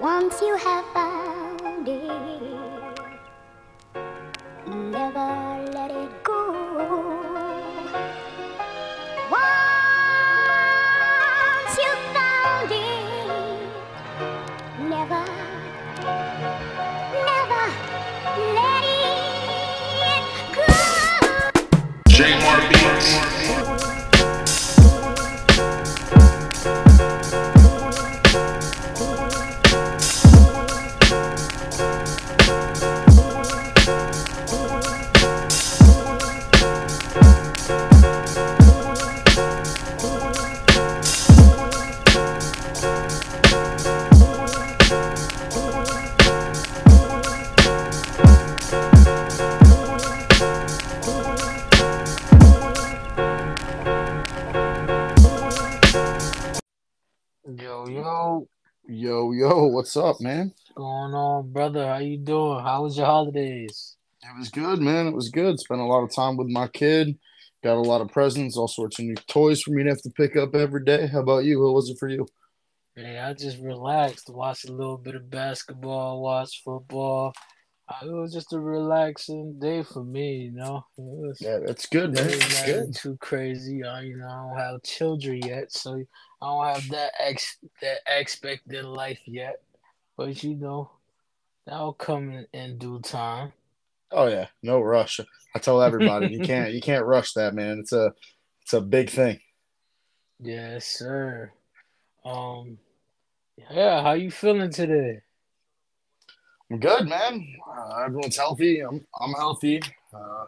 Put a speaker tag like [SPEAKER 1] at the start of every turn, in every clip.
[SPEAKER 1] Once you have found it,
[SPEAKER 2] what's up, man?
[SPEAKER 3] what's going on, brother? How you doing? How was your holidays?
[SPEAKER 2] It was good, man. It was good. Spent a lot of time with my kid. Got a lot of presents, all sorts of new toys for me to have to pick up every day. How about you? What was it for you?
[SPEAKER 3] Man, I just relaxed, watched a little bit of basketball, watched football. Uh, It was just a relaxing day for me, you know. It was,
[SPEAKER 2] Yeah, that's good, man. That's good.
[SPEAKER 3] too crazy. I, you know, I don't have children yet, so I don't have that ex that aspect in life yet. But you know, that'll come in, in due time.
[SPEAKER 2] Oh yeah, no rush. I tell everybody you can't you can't rush that, man. It's a it's a big thing.
[SPEAKER 3] Yes, sir. Um, yeah, how you feeling today?
[SPEAKER 2] I'm good, man. Uh, everyone's healthy. I'm I'm healthy. Uh,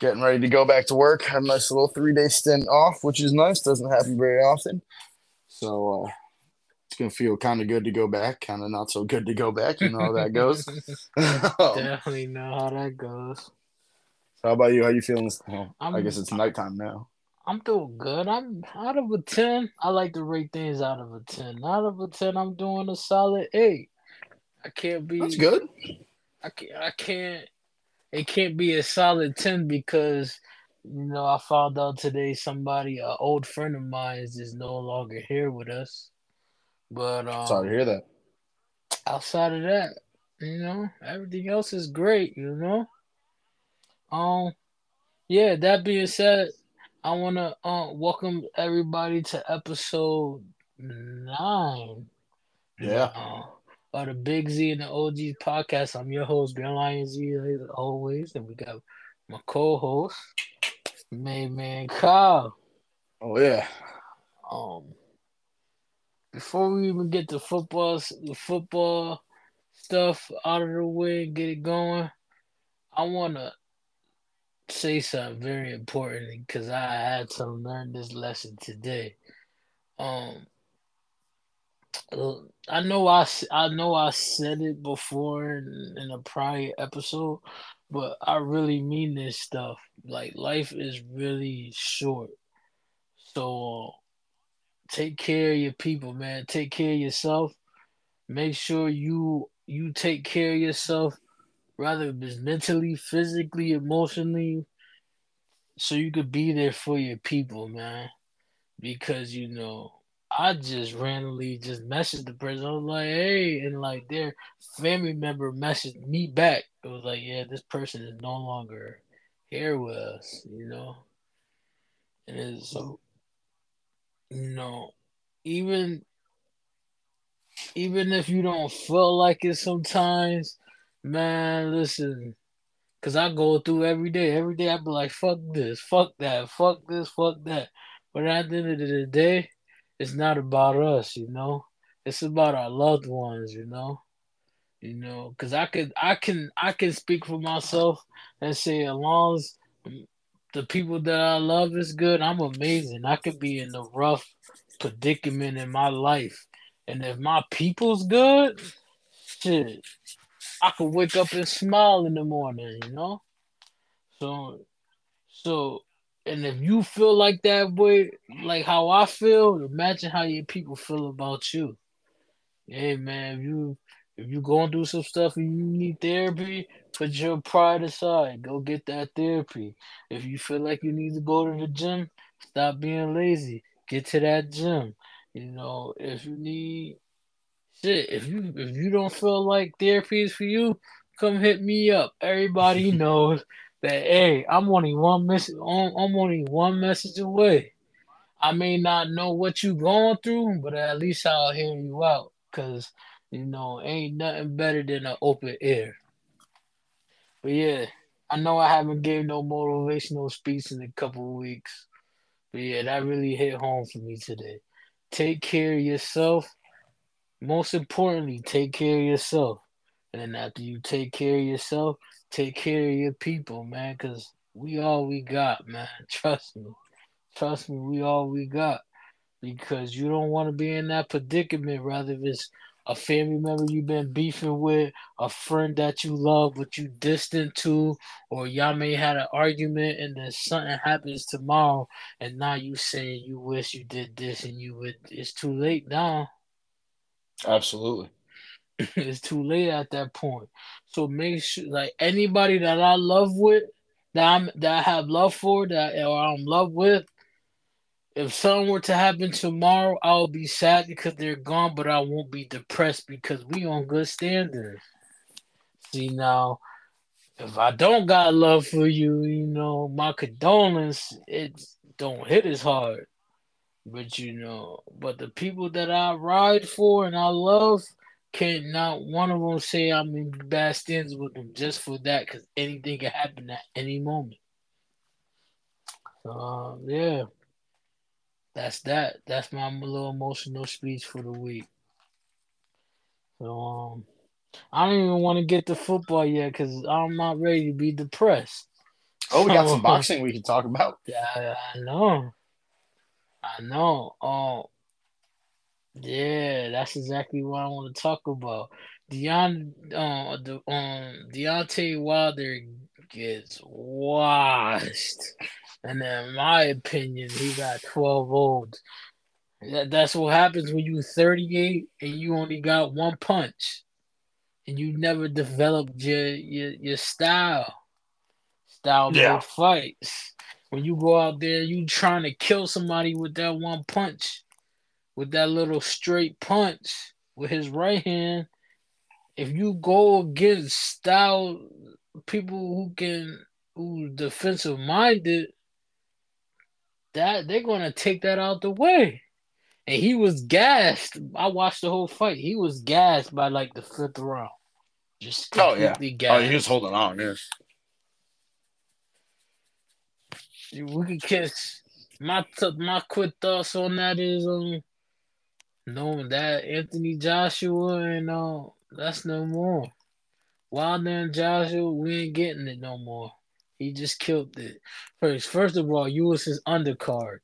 [SPEAKER 2] getting ready to go back to work. Had a nice little three day stint off, which is nice. Doesn't happen very often. So uh, gonna feel kind of good to go back. Kind of not so good to go back. You know how that goes.
[SPEAKER 3] Definitely know how that goes.
[SPEAKER 2] how about you? How you feeling? Well, I guess it's nighttime now.
[SPEAKER 3] I'm doing good. I'm out of a 10. I like to rate things out of a 10. Out of a 10, I'm doing a solid 8. I can't be
[SPEAKER 2] That's good.
[SPEAKER 3] I can't, I can't it can't be a solid 10 because you know, I found out today somebody an old friend of mine is just no longer here with us. But um
[SPEAKER 2] Sorry to hear that.
[SPEAKER 3] outside of that, you know, everything else is great, you know. Um, yeah. That being said, I want to uh, welcome everybody to episode nine.
[SPEAKER 2] Yeah.
[SPEAKER 3] uh, of the Big Z and the OG podcast. I'm your host, Ben Lion Z, as always, and we got my co-host, Main Man Kyle.
[SPEAKER 2] Oh yeah.
[SPEAKER 3] Um, before we even get the football, the football stuff out of the way, and get it going, I want to say something very important because I had to learn this lesson today. Um, I know I, I know I said it before in, in a prior episode, but I really mean this stuff. Like life is really short, so uh, take care of your people, man. Take care of yourself. Make sure you you take care of yourself, rather it's mentally, physically, emotionally, so you could be there for your people, man. Because you know, I just randomly just messaged the person. I was like, hey, and like their family member messaged me back. It was like, yeah, this person is no longer here with us, you know. And it's know, even even if you don't feel like it sometimes, man, listen, cause I go through every day. Every day I be like, fuck this, fuck that, fuck this, fuck that. But at the end of the day, it's not about us, you know. It's about our loved ones, you know. You know, cause I could, I can, I can speak for myself and say, as long as the people that I love is good, I'm amazing. I could be in the rough predicament in my life, and if my people's good, shit, I could wake up and smile in the morning, you know. So, so, and if you feel like that way, like how I feel, imagine how your people feel about you. Hey man, if you if you going through some stuff and you need therapy, put your pride aside. Go get that therapy. If you feel like you need to go to the gym, stop being lazy. Get to that gym. You know, if you need shit, if you if you don't feel like therapy is for you, come hit me up. Everybody knows that hey, I'm only one message I'm only one message away. I may not know what you're going through, but at least I'll hear you out. Cause you know, ain't nothing better than an open air. But yeah, I know I haven't gave no motivational speech in a couple weeks. But yeah, that really hit home for me today. Take care of yourself. Most importantly, take care of yourself. And then after you take care of yourself, take care of your people, man, because we all we got, man. Trust me. Trust me, we all we got. Because you don't want to be in that predicament, rather if it's a family member you've been beefing with, a friend that you love but you distant to, or y'all may had an argument and then something happens tomorrow and now you saying you wish you did this and you would it's too late now.
[SPEAKER 2] Absolutely.
[SPEAKER 3] it's too late at that point. So make sure like anybody that I love with, that I'm that I have love for, that or I'm in love with, if something were to happen tomorrow, I'll be sad because they're gone, but I won't be depressed because we on good standards. See now, if I don't got love for you, you know, my condolence, it don't hit as hard. But you know, but the people that I ride for and I love, can't not one of them say I'm in bad stands with them just for that, because anything can happen at any moment. Uh, yeah that's that. That's my little emotional speech for the week. So um, I don't even want to get to football yet because I'm not ready to be depressed.
[SPEAKER 2] Oh, we got some boxing we can talk about.
[SPEAKER 3] Yeah, I know. I know. Oh, yeah, that's exactly what I want to talk about. Deon, uh, the, um, Deontay Wilder gets washed. And in my opinion, he got 12 olds. That, that's what happens when you're 38 and you only got one punch. And you never developed your your, your style. Style
[SPEAKER 2] Yeah.
[SPEAKER 3] fights. When you go out there, you trying to kill somebody with that one punch, with that little straight punch with his right hand. If you go against style people who can who defensive minded, that they're gonna take that out the way. And he was gassed. I watched the whole fight. He was gassed by like the fifth round. Just
[SPEAKER 2] Oh, yeah.
[SPEAKER 3] completely
[SPEAKER 2] Oh,
[SPEAKER 3] gassed.
[SPEAKER 2] he was holding on. Yes.
[SPEAKER 3] we could kiss. My t- my quick thoughts on that is um knowing that Anthony Joshua and uh that's no more. Wilder and Joshua, we ain't getting it no more. He just killed it. First, first of all, you was his undercard.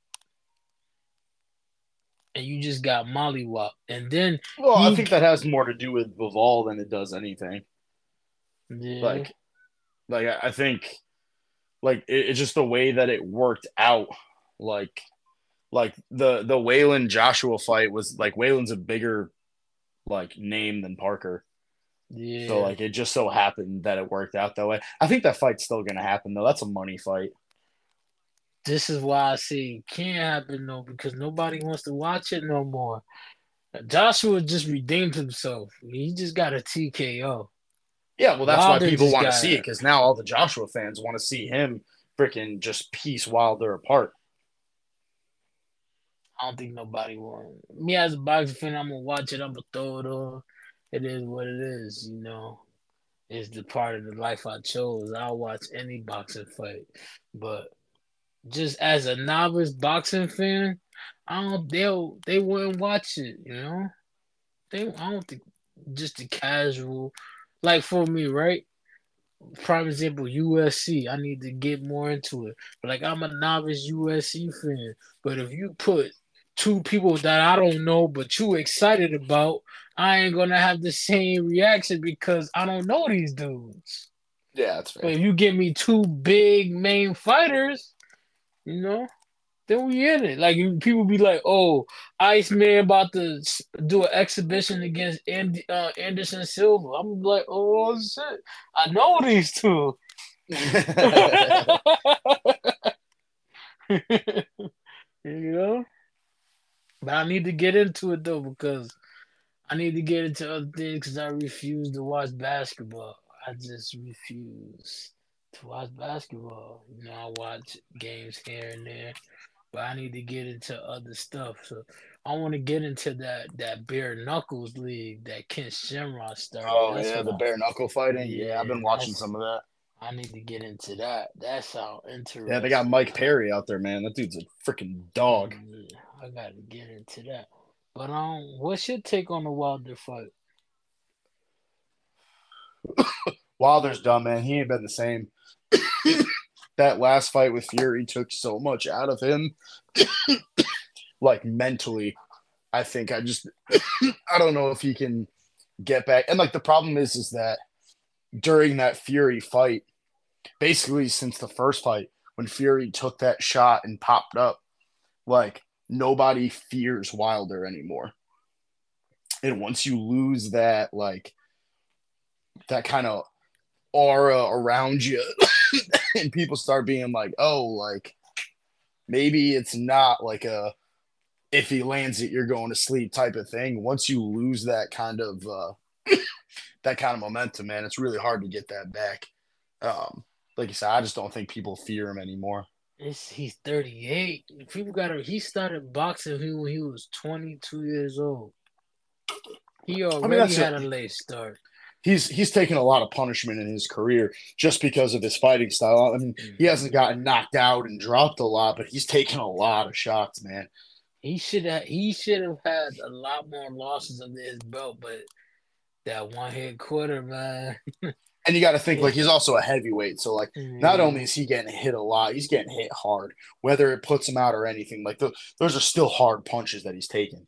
[SPEAKER 3] And you just got mollywop. And then
[SPEAKER 2] Well, I think that has more to do with Vival than it does anything.
[SPEAKER 3] yeah,
[SPEAKER 2] Like, like I I think, like it, it's just the way that it worked out. Like, like the the Wilder Joshua fight was like Wilder's a bigger like name than Parker.
[SPEAKER 3] Yeah.
[SPEAKER 2] So like it just so happened that it worked out that way. I think that fight's still gonna happen though. That's a money fight.
[SPEAKER 3] this is why I say it can't happen though, because nobody wants to watch it no more. Joshua just redeemed himself. He just got a TKO.
[SPEAKER 2] Yeah, well that's
[SPEAKER 3] Wilder
[SPEAKER 2] why people want to see it because now all the Joshua fans want to see him freaking just piece Wilder apart.
[SPEAKER 3] I don't think nobody will. Me as a boxing fan, I'm gonna watch it. I'm gonna throw it on. It is what it is, you know. It's the part of the life I chose. I'll watch any boxing fight, but just as a novice boxing fan, I don't. They'll they wouldn't watch it, you know. They I don't think just the casual, like for me, right? Prime example, UFC. I need to get more into it. But like I'm a novice UFC fan. But if you put two people that I don't know but you excited about, I ain't gonna have the same reaction because I don't know these dudes.
[SPEAKER 2] Yeah, that's
[SPEAKER 3] But if you give me two big main fighters, you know, then we in it. Like people be like, "Oh, Iceman about to do an exhibition against Andy, uh, Anderson Silva." I'm like, "Oh shit, I know these two." you know, but I need to get into it though because I need to get into other things because I refuse to watch basketball. I just refuse to watch basketball. You know, I watch games here and there, but I need to get into other stuff. So I want to get into that that bare knuckles league that Ken Shamrock started.
[SPEAKER 4] Oh
[SPEAKER 3] That's
[SPEAKER 4] yeah, the
[SPEAKER 3] I-
[SPEAKER 4] bare knuckle fighting. Yeah, I've been watching some of that.
[SPEAKER 3] I need to get into that. That sounds interesting.
[SPEAKER 4] Yeah, they got Mike Perry out there, man. That dude's a freaking dog.
[SPEAKER 3] Yeah, I gotta get into that. But um, what's your take on the Wilder fight?
[SPEAKER 4] Wilder's done, man. He ain't been the same. that last fight with Fury took so much out of him. like mentally, I think I just I don't know if he can get back. And like the problem is is that during that Fury fight, basically since the first fight, when Fury took that shot and popped up, like nobody fears Wilder anymore. And once you lose that, like that kind of aura around you and people start being like oh like maybe it's not like a if he lands it you're going to sleep type of thing. Once you lose that kind of uh that kind of momentum man it's really hard to get that back. Um like you said i just don't think people fear him anymore
[SPEAKER 3] It's, he's 38. People got to. He started boxing when he was 22 years old. He already
[SPEAKER 4] that's
[SPEAKER 3] had
[SPEAKER 4] a-
[SPEAKER 3] a late start.
[SPEAKER 4] he's he's taken a lot of punishment in his career just because of his fighting style i mean he mm-hmm. hasn't gotten knocked out and dropped a lot but he's taken a lot of shots man
[SPEAKER 3] He should have. He should have had a lot more losses under his belt, but that one hit quarter, man.
[SPEAKER 4] and you got to think like he's also a heavyweight so like mm-hmm. Not only is he getting hit a lot, he's getting hit hard, whether it puts him out or anything. Like the, those are still hard punches that he's taking.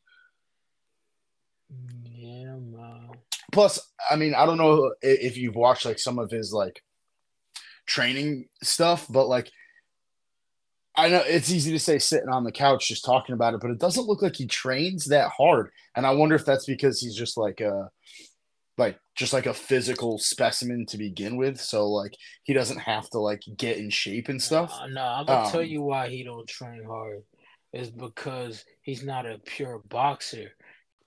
[SPEAKER 3] Mm, yeah, man.
[SPEAKER 4] Plus, I mean, I don't know if you've watched like some of his like training stuff, but like I know it's easy to say sitting on the couch just talking about it, but it doesn't look like he trains that hard. And I wonder if that's because he's just like a like just like a physical specimen to begin with. So like he doesn't have to like get in shape and stuff.
[SPEAKER 3] Uh, no, I'm gonna tell
[SPEAKER 4] Um,
[SPEAKER 3] you why he don't train hard. It's because he's not a pure boxer.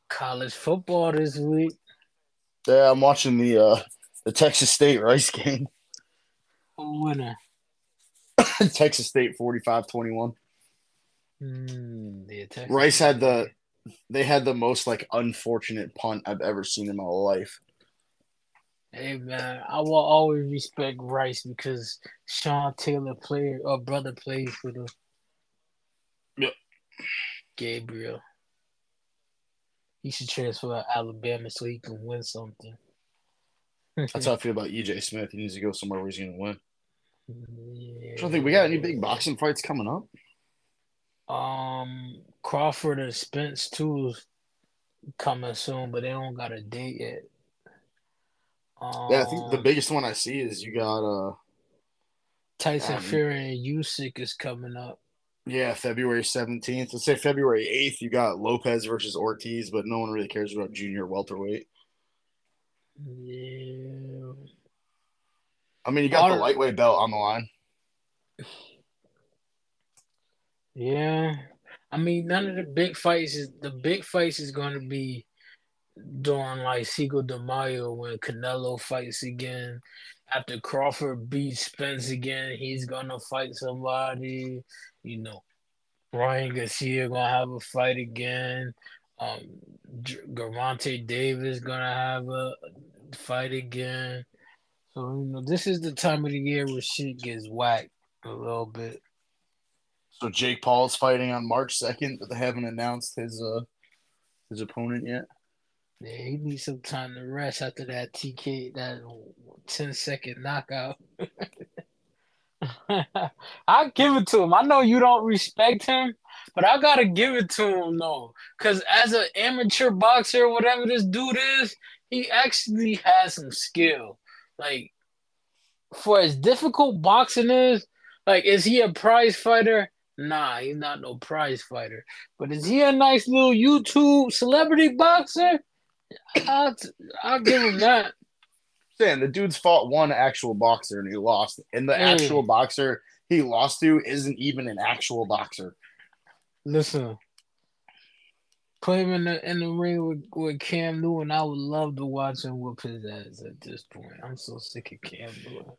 [SPEAKER 3] College football this week.
[SPEAKER 4] Yeah, I'm watching the uh the Texas State Rice game.
[SPEAKER 3] Winner?
[SPEAKER 4] Texas State 45-21.
[SPEAKER 3] Hmm, yeah, Texas
[SPEAKER 4] Rice had the they had the most like unfortunate punt I've ever seen in my life.
[SPEAKER 3] Hey man, I will always respect Rice because Sean Taylor played or brother played for the
[SPEAKER 4] Yep.
[SPEAKER 3] Gabriel. He should transfer to Alabama so he can win something.
[SPEAKER 4] That's how I feel about EJ Smith. He needs to go somewhere where he's gonna win.
[SPEAKER 3] yeah.
[SPEAKER 4] I don't think we got any big boxing fights coming up.
[SPEAKER 3] Um, Crawford and Spence too coming soon, but they don't got a date yet. Um,
[SPEAKER 4] Yeah, I think the biggest one I see is you got uh
[SPEAKER 3] Tyson
[SPEAKER 4] um,
[SPEAKER 3] Fury and Usyk is coming up.
[SPEAKER 4] yeah, February 17th. Let's say February 8th, you got Lopez versus Ortiz, but no one really cares about junior welterweight.
[SPEAKER 3] Yeah.
[SPEAKER 4] I mean, you got the lightweight belt on the line.
[SPEAKER 3] Yeah. I mean, none of the big fights is the big fights is going to be during like Cinco de Mayo when Canelo fights again. After Crawford beats Spence again, he's gonna fight somebody. You know, Ryan Garcia gonna have a fight again. Um, Gervonta Davis gonna have a fight again. So you know, this is the time of the year where shit gets whacked a little bit.
[SPEAKER 4] So Jake Paul is fighting on March 2nd, but they haven't announced his uh his opponent yet.
[SPEAKER 3] Yeah, he needs some time to rest after that TK, that 10 second knockout. I'll give it to him. I know you don't respect him, but I gotta give it to him though. Cause as an amateur boxer, whatever this dude is, he actually has some skill. Like for as difficult boxing is, like is he a prize fighter? Nah, he's not no prize fighter. But is he a nice little YouTube celebrity boxer? I'll, I'll give him that.
[SPEAKER 4] Saying the dude's fought one actual boxer and he lost, and the
[SPEAKER 3] Mm.
[SPEAKER 4] actual boxer he lost to isn't even an actual boxer.
[SPEAKER 3] Listen, Put him in the in the ring with, with Cam Newton. I would love to watch him whoop his ass at this point. I'm so sick of Cam Newton.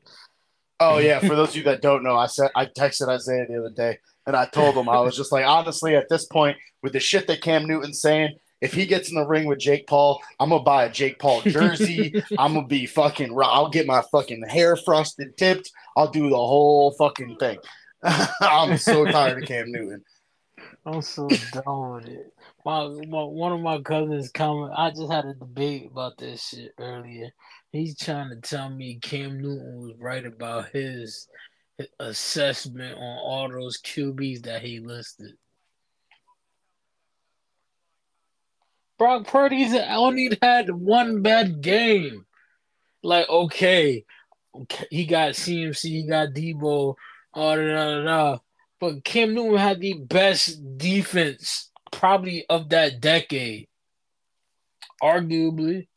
[SPEAKER 4] Oh yeah, for those of you that don't know, I said I texted Isaiah the other day and I told him I was just like, honestly, at this point, with the shit that Cam Newton's saying, if he gets in the ring with Jake Paul, I'm gonna buy a Jake Paul jersey. I'm gonna be fucking. I'll get my fucking hair frosted, tipped. I'll do the whole fucking thing. I'm so tired of Cam Newton.
[SPEAKER 3] I'm so done with it. My, my one of my cousins comment. I just had a debate about this shit earlier. He's trying to tell me Cam Newton was right about his assessment on all those QBs that he listed. Brock Purdy's only had one bad game. Like, okay, okay, he got CMC, he got Deebo, all da, da, da, da. But Cam Newton had the best defense probably of that decade. Arguably.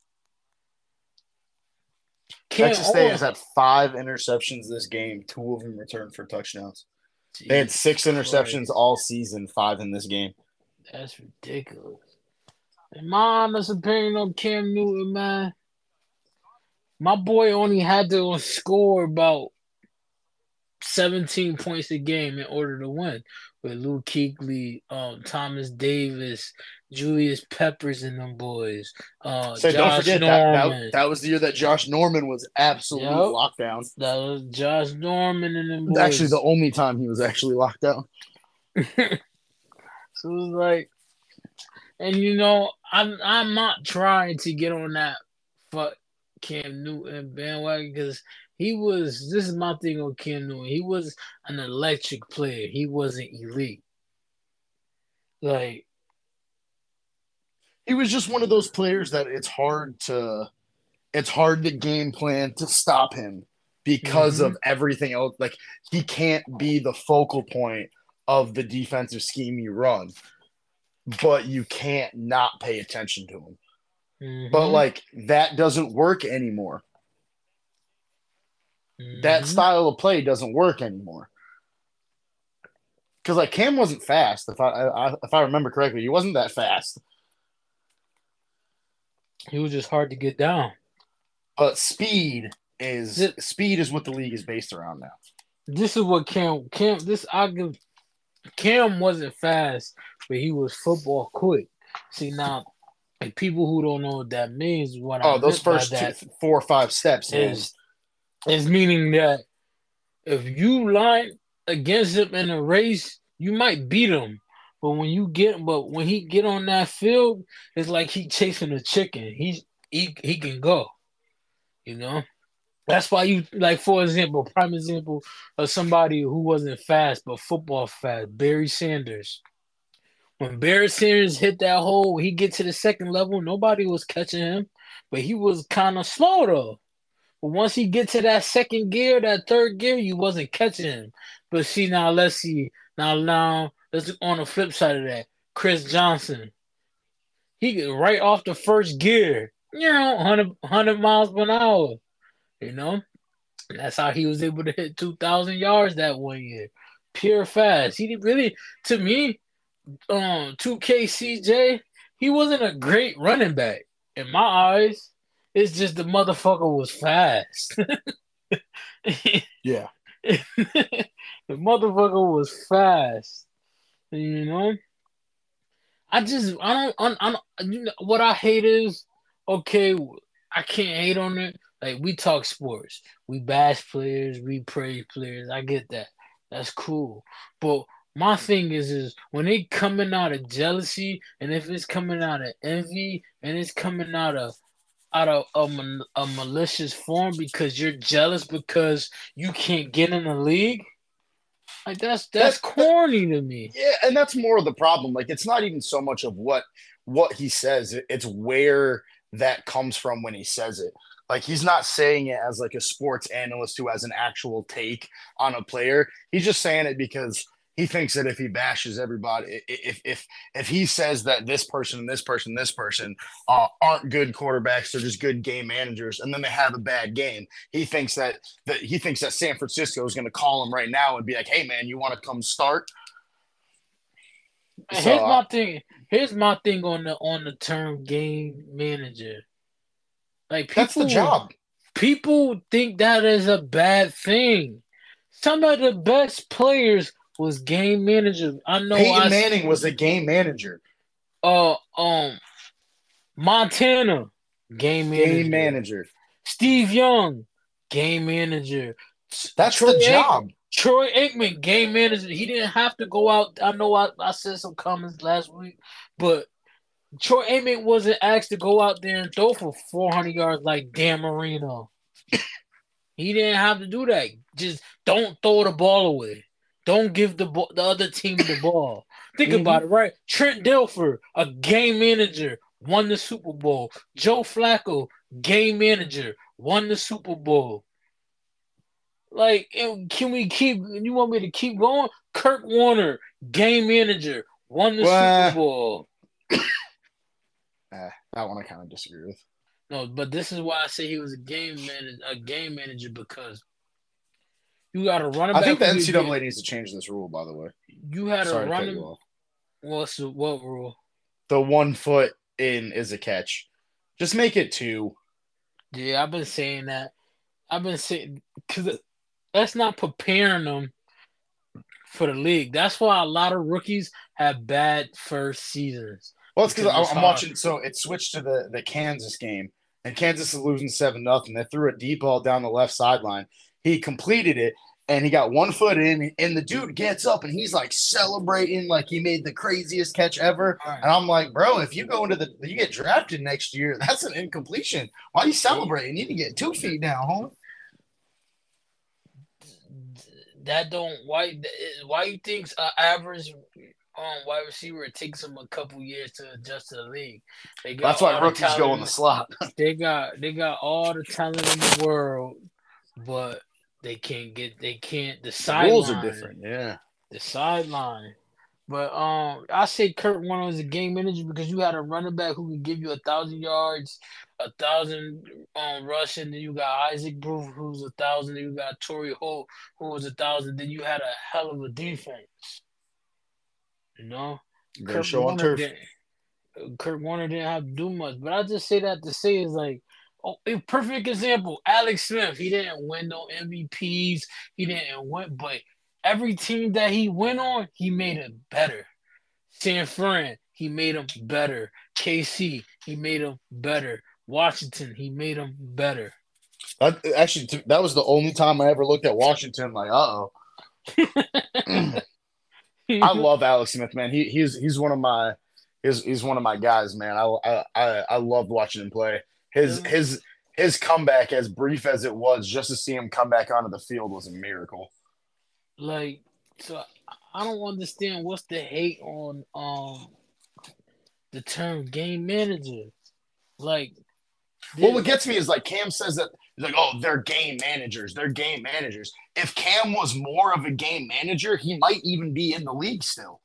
[SPEAKER 3] Cam,
[SPEAKER 4] Texas State has had five interceptions this game. Two of them returned for touchdowns. They had six interceptions
[SPEAKER 3] Christ.
[SPEAKER 4] all season, five in this game.
[SPEAKER 3] That's ridiculous. In my honest opinion on Cam Newton, man, my boy only had to score about 17 points a game in order to win. With Luke Kuechly, um, Thomas Davis, Julius Peppers, and them boys. Uh,
[SPEAKER 4] So don't forget that, that that was the year that Josh Norman was absolute
[SPEAKER 3] Yep.
[SPEAKER 4] lockdown.
[SPEAKER 3] That was Josh Norman and them boys.
[SPEAKER 4] Actually, the only time he was actually locked down.
[SPEAKER 3] So it was like, and you know, I'm I'm not trying to get on that fuck Cam Newton bandwagon because he was. This is my thing on Cam Newton. He was an electric player. He wasn't elite. Like
[SPEAKER 4] He was just one of those players that it's hard to, it's hard to game plan to stop him because
[SPEAKER 3] Mhm.
[SPEAKER 4] of everything else. Like he can't be the focal point of the defensive scheme you run, but you can't not pay attention to him. But
[SPEAKER 3] mhm,
[SPEAKER 4] like that doesn't work anymore. that
[SPEAKER 3] mhm.
[SPEAKER 4] style of play doesn't work anymore. Because like Cam wasn't fast, if I, I if I remember correctly, he wasn't that fast.
[SPEAKER 3] He was just hard to get down.
[SPEAKER 4] But speed is
[SPEAKER 3] Th-
[SPEAKER 4] speed is what the league is based around now.
[SPEAKER 3] This is what Cam Cam. This I give. Cam wasn't fast, but he was football quick. See now, like people who don't know what that means, what I
[SPEAKER 4] Oh, those first two, four or five steps man.
[SPEAKER 3] is is meaning that if you line against him in a race, you might beat him. But when you get, but when he get on that field, it's like he chasing a chicken. He he he can go, you know. That's why you like, for example, prime example of somebody who wasn't fast but football fast, Barry Sanders. When Barry Sanders hit that hole, he get to the second level. Nobody was catching him, but he was kind of slow though. But once he get to that second gear, that third gear, you wasn't catching him. But see now, let's see now. Now let's look on the flip side of that. Chris Johnson, he get right off the first gear, you know, 100, 100 miles per hour. You know, And that's how he was able to hit two thousand yards that one year, pure fast. He didn't really, to me, um, two K CJ, he wasn't a great running back in my eyes. It's just the motherfucker was fast.
[SPEAKER 4] Yeah.
[SPEAKER 3] the motherfucker was fast. You know? I just I don't I, I don't you know what I hate is okay, I can't hate on it. Like we talk sports. We bash players, we praise players. I get that. That's cool. But my thing is is when it coming out of jealousy and if it's coming out of envy and it's coming out of out of a, a malicious form because you're jealous because you can't get in the league. Like that's that's
[SPEAKER 4] That's-
[SPEAKER 3] corny to me.
[SPEAKER 4] Yeah, and that's more of the problem. Like it's not even so much of what what he says, it's where that comes from when he says it. Like he's not saying it as like a sports analyst who has an actual take on a player. He's just saying it because he thinks that if he bashes everybody, if if if he says that this person and this person, this person uh, aren't good quarterbacks, they're just good game managers, and then they have a bad game, he thinks that that he thinks that San Francisco is going to call him right now and be like, "Hey man, you want to come start?" So,
[SPEAKER 3] here's
[SPEAKER 4] uh,
[SPEAKER 3] my thing. here's my thing on the on the term game manager. Like people,
[SPEAKER 4] That's the job.
[SPEAKER 3] People think that is a bad thing. Some of the best players was game manager. I know.
[SPEAKER 4] Peyton
[SPEAKER 3] I,
[SPEAKER 4] Manning was a game manager.
[SPEAKER 3] uh um Montana game manager.
[SPEAKER 4] Game manager.
[SPEAKER 3] Steve Young game manager.
[SPEAKER 4] That's
[SPEAKER 3] Troy
[SPEAKER 4] the
[SPEAKER 3] Aikman-
[SPEAKER 4] job.
[SPEAKER 3] Troy Aikman, game manager, he didn't have to go out. I know I, I said some comments last week, but Troy Aikman wasn't asked to go out there and throw for 400 yards like Dan Marino. he didn't have to do that. Just don't throw the ball away. Don't give the ball, the other team the ball. Think
[SPEAKER 4] Mhm.
[SPEAKER 3] about it, right? Trent Dilfer, a game manager, won the Super Bowl. Joe Flacco, game manager, won the Super Bowl. Like, can we keep? You want me to keep going? Kurt Warner, game manager, won the
[SPEAKER 4] Well,
[SPEAKER 3] Super Bowl.
[SPEAKER 4] Eh, that one I kind of disagree with.
[SPEAKER 3] No, but this is why I say he was a game manager. A game manager because you got a running
[SPEAKER 4] I think the NCAA
[SPEAKER 3] get-
[SPEAKER 4] needs to change this rule. By the way,
[SPEAKER 3] You had
[SPEAKER 4] sorry
[SPEAKER 3] a
[SPEAKER 4] to cut you
[SPEAKER 3] running. What's the what rule?
[SPEAKER 4] The one foot in is a catch. Just make it two.
[SPEAKER 3] Yeah, I've been saying that. I've been saying because that's not preparing them for the league. That's why a lot of rookies have bad first seasons.
[SPEAKER 4] Well, it's because
[SPEAKER 3] Because
[SPEAKER 4] I'm
[SPEAKER 3] hard.
[SPEAKER 4] watching. So it switched to the the Kansas game, and Kansas is losing seven nothing. They threw a deep ball down the left sideline. He completed it, and he got one foot in. And the dude gets up and he's like celebrating like he made the craziest catch ever. And I'm like, bro, if you go into the you get drafted next year, that's an incompletion. Why are you celebrating? You need to get two feet down, home.
[SPEAKER 3] That don't why why you think uh, average um wide receiver it takes them a couple years to adjust to the league. They got
[SPEAKER 4] That's why rookies go in the slot.
[SPEAKER 3] They got they got all the talent in the world, but they can't get they can't the
[SPEAKER 4] The rules are different. Yeah.
[SPEAKER 3] the sideline. But um, I say Kurt Warner was a game manager because you had a running back who could give you a thousand yards, a thousand um rushing. Then you got Isaac Bruce, who's a thousand. Then you got Torry Holt, who was a thousand. Then you had a hell of a defense. You know,
[SPEAKER 4] gonna on turf.
[SPEAKER 3] didn't, Kurt Warner didn't have to do much. But I just say that to say is like, a perfect example. Alex Smith, he didn't win no MVPs. He didn't win, but every team that he went on, he made it better. San Fran, he made them better. KC, he made them better. Washington, he made them better.
[SPEAKER 4] That, actually, that was the only time I ever looked at Washington like, uh oh. I love Alex Smith, man. He he's he's one of my he's he's one of my guys, man. I I I, I loved watching him play. His
[SPEAKER 3] Yeah.
[SPEAKER 4] his his comeback, as brief as it was, just to see him come back onto the field was a miracle.
[SPEAKER 3] like so I don't understand what's the hate on um the term game manager. Like
[SPEAKER 4] Well, what gets me is like Cam says that he's like, oh, they're game managers. They're game managers. If Cam was more of a game manager, he might even be in the league still.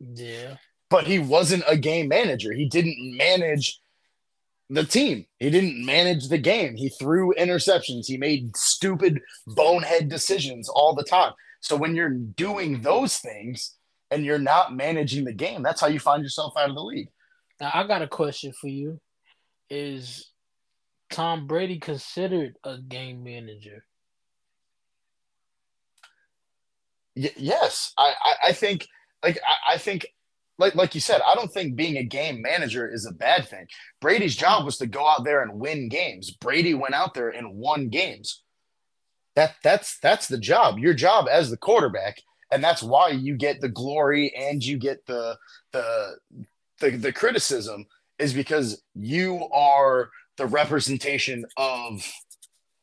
[SPEAKER 3] yeah.
[SPEAKER 4] But he wasn't a game manager. He didn't manage the team. He didn't manage the game. He threw interceptions. He made stupid bonehead decisions all the time. So when you're doing those things and you're not managing the game, that's how you find yourself out of the league.
[SPEAKER 3] Now I got a question for you. Is Tom Brady considered a game manager?
[SPEAKER 4] Y- yes, I, I, I think like I, I think like like you said, I don't think being a game manager is a bad thing. Brady's job was to go out there and win games. Brady went out there and won games. That that's that's the job. Your job as the quarterback, and that's why you get the glory and you get the the the, the criticism is because you are the representation of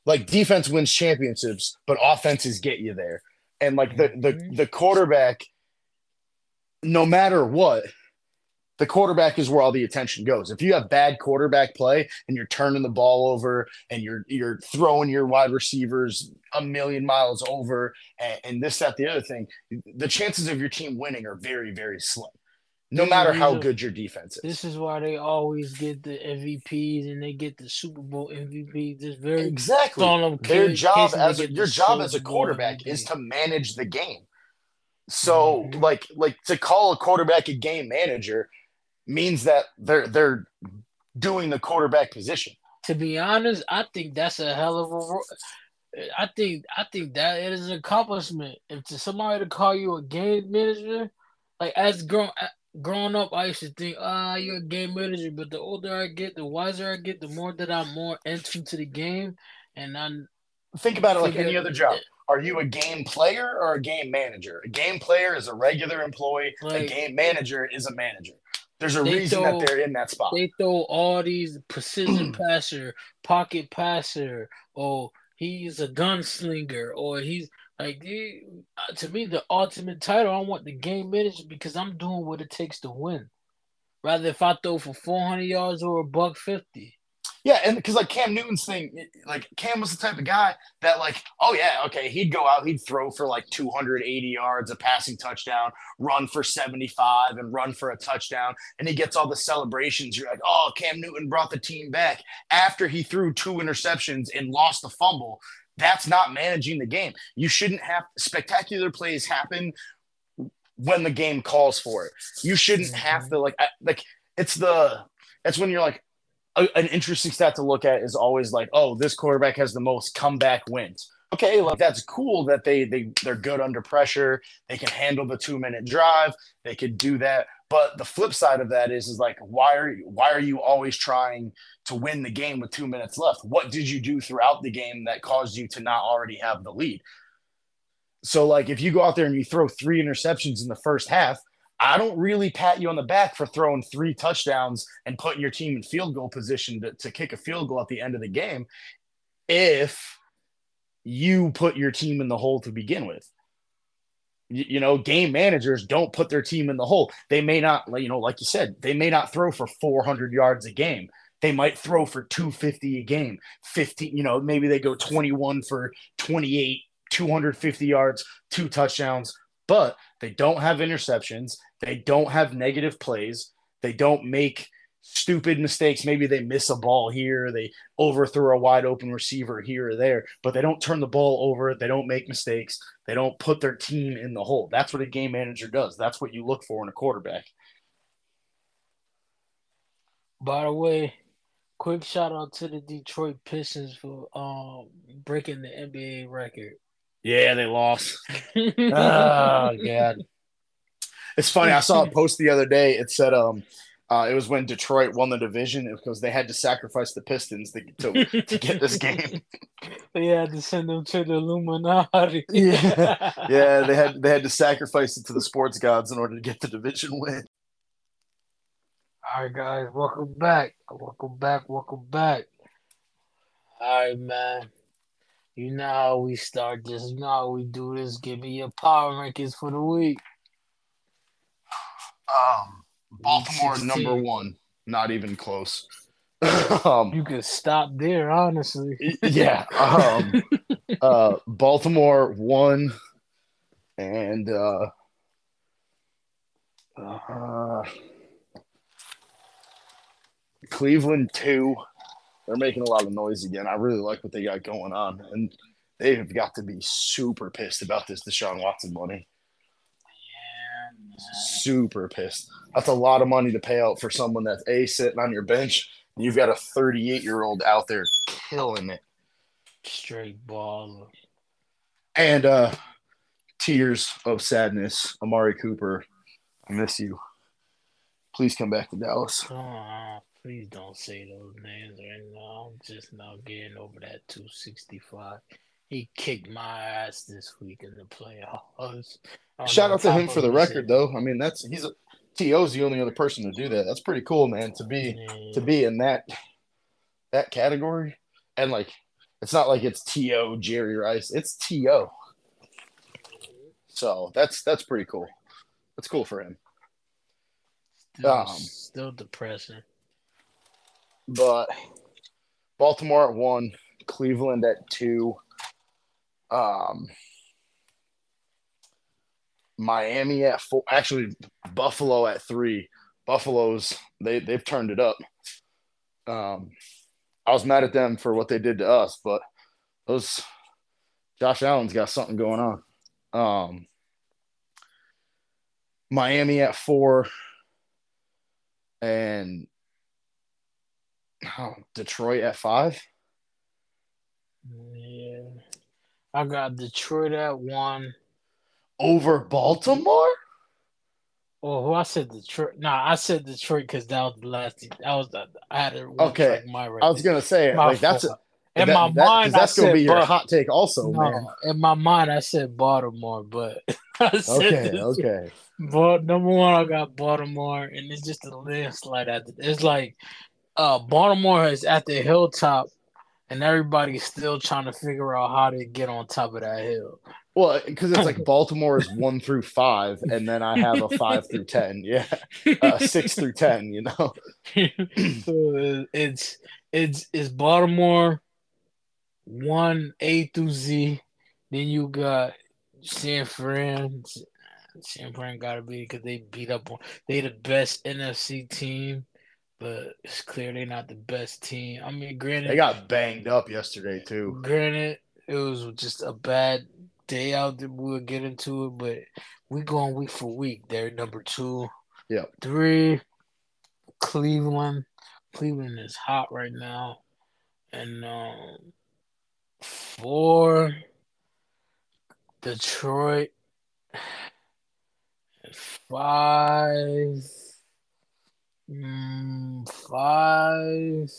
[SPEAKER 4] like defense wins championships, but offenses get you there and like the the
[SPEAKER 3] Mhm.
[SPEAKER 4] the quarterback no matter what the quarterback is where all the attention goes. If you have bad quarterback play and you're turning the ball over and you're you're throwing your wide receivers a million miles over and, and this that the other thing the chances of your team winning are very very slim no matter how good your defense is.
[SPEAKER 3] This is why they always get the MVPs and they get the Super Bowl MVP. Just very
[SPEAKER 4] exactly. Their job as a, your job as a quarterback is to manage the game. So
[SPEAKER 3] Mhm.
[SPEAKER 4] like like to call a quarterback a game manager means that they're they're doing the quarterback position.
[SPEAKER 3] To be honest, I think that's a hell of a. I think I think that it is an accomplishment. If to somebody to call you a game manager, like as grown growing up, I used to think, ah, you're a game manager. But the older I get, the wiser I get, the more that I'm more into the game, and I'm
[SPEAKER 4] Think about it like any other job. Are you a game player or a game manager? A game player is a regular employee. a game manager is a manager. There's a reason
[SPEAKER 3] throw-
[SPEAKER 4] that they're in that spot.
[SPEAKER 3] they throw all these precision passer, pocket passer, or he's a gunslinger, or he's like uh, to me the ultimate title. I want the game manager because I'm doing what it takes to win. Rather if I throw for 400 yards or a buck fifty.
[SPEAKER 4] Yeah, and because like Cam Newton's thing, like Cam was the type of guy that like, oh yeah, okay, he'd go out, he'd throw for like 280 yards, a passing touchdown, run for 75, and run for a touchdown, and he gets all the celebrations. You're like, oh, Cam Newton brought the team back after he threw two interceptions and lost a fumble. That's not managing the game. You shouldn't have spectacular plays happen when the game calls for it. You shouldn't have mm-hmm. to like I- like it's the it's when you're like a, an interesting stat to look at is always like, oh, this quarterback has the most comeback wins. Okay, like that's cool that they they they're good under pressure. They can handle the two minute drive. They could do that. But the flip side of that is is like, why are you why are you always trying to win the game with two minutes left? What did you do throughout the game that caused you to not already have the lead? So like, if you go out there and you throw three interceptions in the first half, I don't really pat you on the back for throwing three touchdowns and putting your team in field goal position to, to kick a field goal at the end of the game if you put your team in the hole to begin with. You, you know, game managers don't put their team in the hole. They may not, you know, like you said, they may not throw for 400 yards a game. They might throw for 250 a game, 15, you know, maybe they go 21 for 28, 250 yards, two touchdowns, but they don't have interceptions. They don't have negative plays. They don't make stupid mistakes. Maybe they miss a ball here, they overthrow a wide open receiver here or there, but they don't turn the ball over. They don't make mistakes. They don't put their team in the hole. That's what a game manager does. That's what you look for in a quarterback.
[SPEAKER 3] By the way, quick shout out to the Detroit Pistons for um breaking the NBA record.
[SPEAKER 4] Yeah, they lost. oh god. It's funny. I saw a post the other day. It said um uh, it was when Detroit won the division because they had to sacrifice the Pistons to, to, to get this game.
[SPEAKER 3] they had to send them to the Illuminati.
[SPEAKER 4] Yeah. Yeah, they had they had to sacrifice it to the sports gods in order to get the division win.
[SPEAKER 3] All right, guys, welcome back. Welcome back. Welcome back. All right, man. You know how we start this. You know how we do this. Give me your power rankings for the week.
[SPEAKER 4] Um, Baltimore
[SPEAKER 3] 16.
[SPEAKER 4] number one, not even close. um,
[SPEAKER 3] You could stop there, honestly.
[SPEAKER 4] yeah. Um, uh, Baltimore one, and uh, uh, Cleveland two. They're making a lot of noise again. I really like what they got going on, and they have got to be super pissed about this Deshaun Watson money. Super pissed. That's a lot of money to pay out for someone that's a sitting on your bench. You've got a 38 year old out there killing it.
[SPEAKER 3] Straight ball.
[SPEAKER 4] And uh tears of sadness. Amari Cooper, I miss you. Please come back to Dallas.
[SPEAKER 3] Please don't say those names right now. I'm just now getting over that 265. He kicked my ass this week in the playoffs.
[SPEAKER 4] Shout out to him for the record though. I mean, that's he's a TO's the only other person to do that. That's pretty cool, man, to be to be in that that category. And like it's not like it's TO Jerry Rice, it's TO. So that's that's pretty cool. That's cool for him.
[SPEAKER 3] Still,
[SPEAKER 4] um,
[SPEAKER 3] still depressing.
[SPEAKER 4] But Baltimore at one, Cleveland at two, um, Miami at four. Actually, Buffalo at three. Buffalo's they they've turned it up. Um, I was mad at them for what they did to us, but those Josh Allen's got something going on. Um, Miami at four, and oh, Detroit at five.
[SPEAKER 3] Yeah. I got Detroit at one.
[SPEAKER 4] Over Baltimore?
[SPEAKER 3] Oh, who I said Detroit? Nah, I said Detroit because that was the last. Team. That was the I had it.
[SPEAKER 4] Okay.
[SPEAKER 3] Like my right
[SPEAKER 4] I was gonna say
[SPEAKER 3] My
[SPEAKER 4] like that's
[SPEAKER 3] fault. in
[SPEAKER 4] that-
[SPEAKER 3] my
[SPEAKER 4] that-
[SPEAKER 3] mind.
[SPEAKER 4] That's gonna be your
[SPEAKER 3] Bal-
[SPEAKER 4] hot take also,
[SPEAKER 3] no,
[SPEAKER 4] man.
[SPEAKER 3] in my mind, I said Baltimore, but I said
[SPEAKER 4] Okay, okay.
[SPEAKER 3] But number one, I got Baltimore, and it's just a landslide. The, it's like uh, Baltimore is at the hilltop, and everybody's still trying to figure out how to get on top of that hill.
[SPEAKER 4] Well, because it's like Baltimore is one through five, and then I have a five through ten. Yeah, uh, six through ten. You know.
[SPEAKER 3] so it's it's it's Baltimore one A through Z. Then you got San Fran. San Fran got to be because they beat up on. They the best NFC team, but it's clear they're not the best team. I mean, granted,
[SPEAKER 4] They got banged up yesterday too.
[SPEAKER 3] Granted, it was just a bad day out there. We'll get into it, but we going week for week. They're number two.
[SPEAKER 4] yeah,
[SPEAKER 3] Three, Cleveland. Cleveland is hot right now. And um, four, Detroit. Five. Mm, five.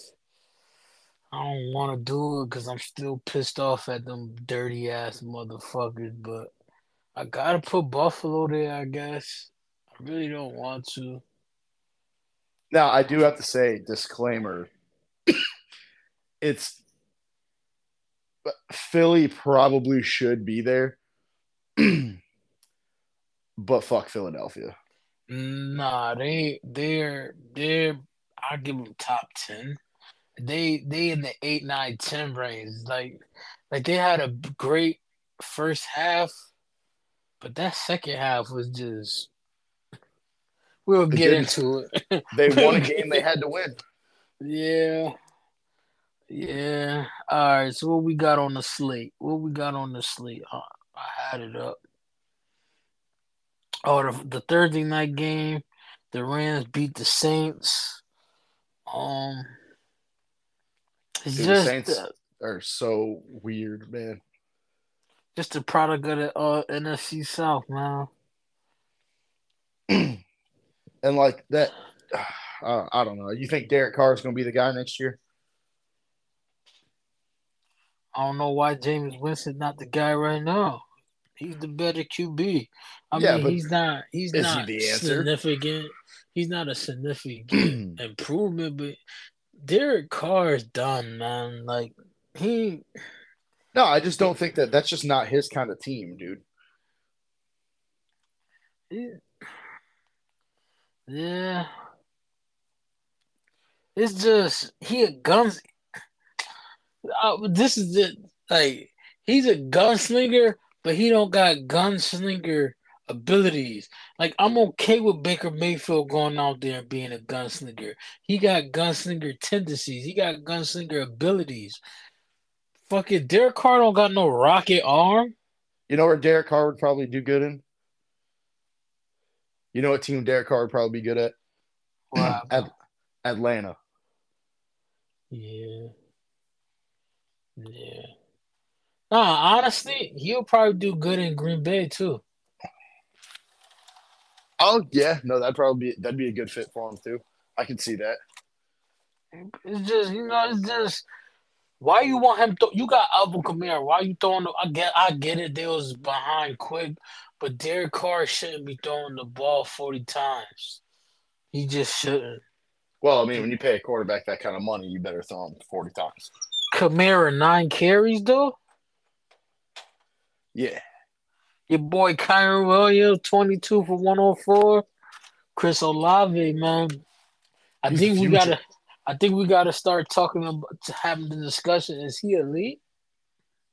[SPEAKER 3] I don't want to do it because I'm still pissed off at them dirty ass motherfuckers, but I gotta put Buffalo there, I guess. I really don't want to.
[SPEAKER 4] Now I do have to say disclaimer. it's Philly probably should be there, but fuck Philadelphia.
[SPEAKER 3] Nah, they they're they're I give them top ten. They they in the eight, nine, ten range. Like like they had a great first half, but that second half was just. We'll get into it.
[SPEAKER 4] They won a game they had to win.
[SPEAKER 3] Yeah. Yeah. All right. So what we got on the slate? What we got on the slate? Uh, I had it up. Oh, the, the Thursday night game, the Rams beat the Saints. Um,
[SPEAKER 4] Dude, the Saints-
[SPEAKER 3] uh,
[SPEAKER 4] Are so weird, man.
[SPEAKER 3] just a product of the uh, NFC South, man.
[SPEAKER 4] And like that, I, I don't know. You think Derek Carr is going to be the guy next year?
[SPEAKER 3] I don't know why Jameis Winston not the guy right now. He's the better QB. I
[SPEAKER 4] Yeah,
[SPEAKER 3] mean, he's not. He's
[SPEAKER 4] he
[SPEAKER 3] not
[SPEAKER 4] the answer?
[SPEAKER 3] significant. He's not a significant improvement, but Derek Carr is done, man. Like he,
[SPEAKER 4] No, I just don't think that that's just not his kind of team, dude.
[SPEAKER 3] he yeah. It's just he a guns. Uh, this is it. Like he's a gunslinger, but he don't got gunslinger abilities. Like I'm okay with Baker Mayfield going out there and being a gunslinger. He got gunslinger tendencies. He got gunslinger abilities. Fucking Derek Carr don't got no rocket arm.
[SPEAKER 4] You know where Derek Carr would probably do good in? You know what team Derek Carr would probably be good at?
[SPEAKER 3] Wow.
[SPEAKER 4] At Atlanta.
[SPEAKER 3] Yeah. Yeah. Nah, honestly, he'll probably do good in Green Bay too.
[SPEAKER 4] Oh yeah, no, that'd probably be that'd be a good fit for him too. I can see that.
[SPEAKER 3] It's just you know, it's just why you want him? Th- you got Alvin Kamara. Why you throwing? The, I get, I get it. They was behind quick, but Derek Carr shouldn't be throwing the ball forty times. He just shouldn't.
[SPEAKER 4] Well, I mean, when you pay a quarterback that kind of money, you better throw him forty times.
[SPEAKER 3] Kamara nine carries though.
[SPEAKER 4] Yeah,
[SPEAKER 3] Your boy Kyren Williams twenty two for one hundred four. Chris Olave, man. I
[SPEAKER 4] He's
[SPEAKER 3] think we gotta. I think we gotta start talking about having the discussion. Is he elite?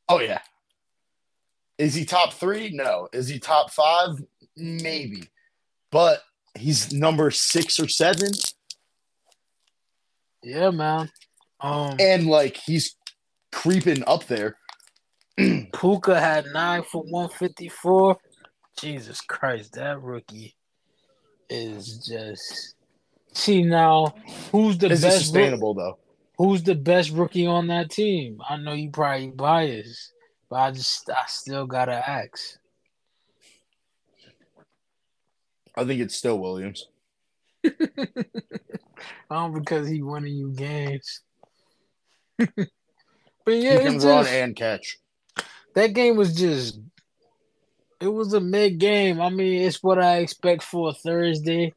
[SPEAKER 4] Oh yeah. Is he top three? No. Is he top five? Maybe. But he's number six or seven.
[SPEAKER 3] Yeah, man. Um,
[SPEAKER 4] And like he's creeping up there.
[SPEAKER 3] Puka had nine for one fifty four. Jesus Christ, that rookie is just See now, who's the
[SPEAKER 4] Is
[SPEAKER 3] best?
[SPEAKER 4] sustainable though?
[SPEAKER 3] who's the best rookie on that team? I know you probably biased, but I just I still gotta ask.
[SPEAKER 4] I think it's still Williams.
[SPEAKER 3] Um, because he winning you games. but yeah,
[SPEAKER 4] he can run and catch.
[SPEAKER 3] That game was just it was a mid game. I mean, it's what I expect for a Thursday.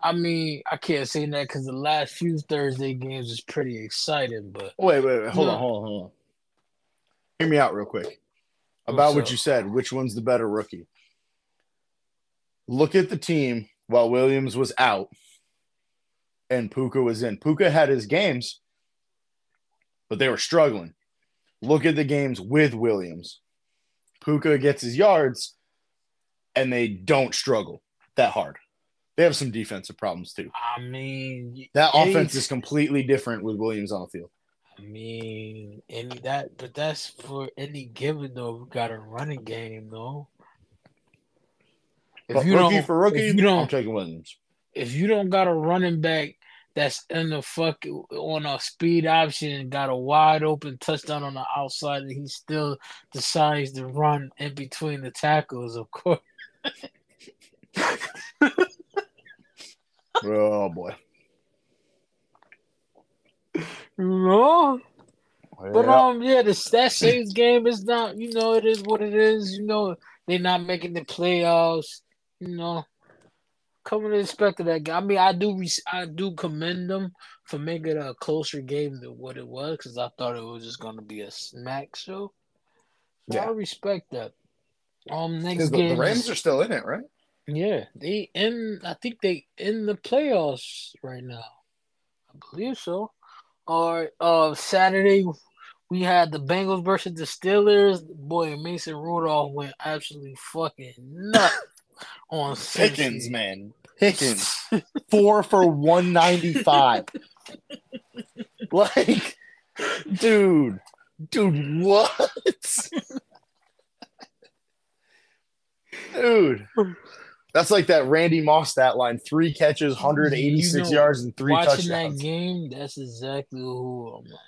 [SPEAKER 3] I mean, I can't say that because the last few Thursday games is pretty exciting, but
[SPEAKER 4] Wait, wait, wait. Hold
[SPEAKER 3] No.
[SPEAKER 4] on, hold on, hold on. Hear me out real quick. About what you said. Which one's the better rookie? Look at the team while Williams was out and Puka was in. Puka had his games, but they were struggling. Look at the games with Williams. Puka gets his yards and they don't struggle that hard. They have some defensive problems too.
[SPEAKER 3] I mean,
[SPEAKER 4] That offense is completely different with Williams on the field.
[SPEAKER 3] I mean, any that, but that's for any given though. We got a running game though. If
[SPEAKER 4] But
[SPEAKER 3] you
[SPEAKER 4] rookie
[SPEAKER 3] don't,
[SPEAKER 4] for rookie,
[SPEAKER 3] if you don't,
[SPEAKER 4] I'm taking Williams.
[SPEAKER 3] if you don't got a running back that's in the fuck on a speed option and got a wide open touchdown on the outside and he still decides to run in between the tackles, of course.
[SPEAKER 4] Oh boy.
[SPEAKER 3] No. know? But
[SPEAKER 4] Yeah.
[SPEAKER 3] um, yeah, the that Saints game is not. You know, it is what it is. You know, they're not making the playoffs. You know, coming to expect that game. I mean, I do, I do commend them for making it a closer game than what it was because I thought it was just going to be a smack show. So
[SPEAKER 4] Yeah.
[SPEAKER 3] I respect that. Um, next game,
[SPEAKER 4] the Rams are still in it, right?
[SPEAKER 3] yeah, they in. I think they in the playoffs right now. I believe so. All right. Uh, Saturday we had the Bengals versus the Steelers. Boy, Mason Rudolph went absolutely fucking nuts on
[SPEAKER 4] Pickens,
[SPEAKER 3] Cincy.
[SPEAKER 4] man. Pickens. Four for 195. like, dude. Dude, what? dude. That's like that Randy Moss stat line. Three catches, 186
[SPEAKER 3] You know,
[SPEAKER 4] yards, and three
[SPEAKER 3] Watching
[SPEAKER 4] touchdowns.
[SPEAKER 3] that game, that's exactly who I'm like.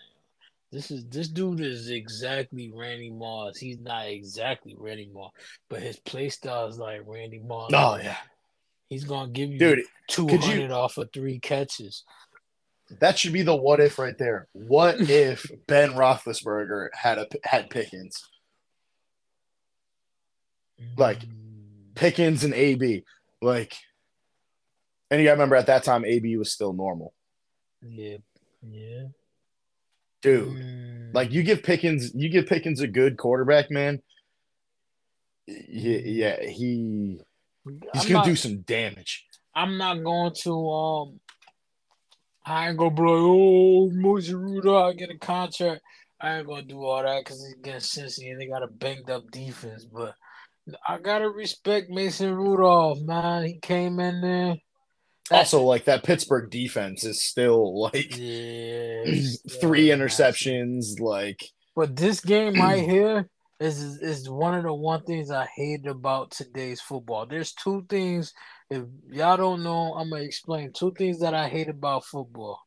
[SPEAKER 3] This is this dude is exactly Randy Moss. He's not exactly Randy Moss, but his play style is like Randy Moss.
[SPEAKER 4] Oh, yeah.
[SPEAKER 3] He's gonna give you
[SPEAKER 4] Dude,
[SPEAKER 3] two hundred off of three catches.
[SPEAKER 4] that should be the what if right there. What if Ben Roethlisberger had a had Pickens? Like,
[SPEAKER 3] Mm.
[SPEAKER 4] Pickens and AB. Like, and you gotta remember at that time, AB was still normal.
[SPEAKER 3] yeah, yeah.
[SPEAKER 4] Dude,
[SPEAKER 3] Mm.
[SPEAKER 4] like you give Pickens, you give Pickens a good quarterback, man. Yeah, yeah, he he's
[SPEAKER 3] I'm
[SPEAKER 4] gonna
[SPEAKER 3] not,
[SPEAKER 4] do some damage.
[SPEAKER 3] I'm not going to um. I ain't gonna be like, oh, Mosey Rudolph get a contract. I ain't gonna do all that because he's against Cincy and they got a banged up defense. But I gotta respect Mason Rudolph, man. He came in there.
[SPEAKER 4] Also, like that Pittsburgh defense is still like three
[SPEAKER 3] yeah,
[SPEAKER 4] interceptions. Like,
[SPEAKER 3] But this game right here is is one of the one things I hate about today's football. There's two things. If y'all don't know, I'm gonna explain two things that I hate about football.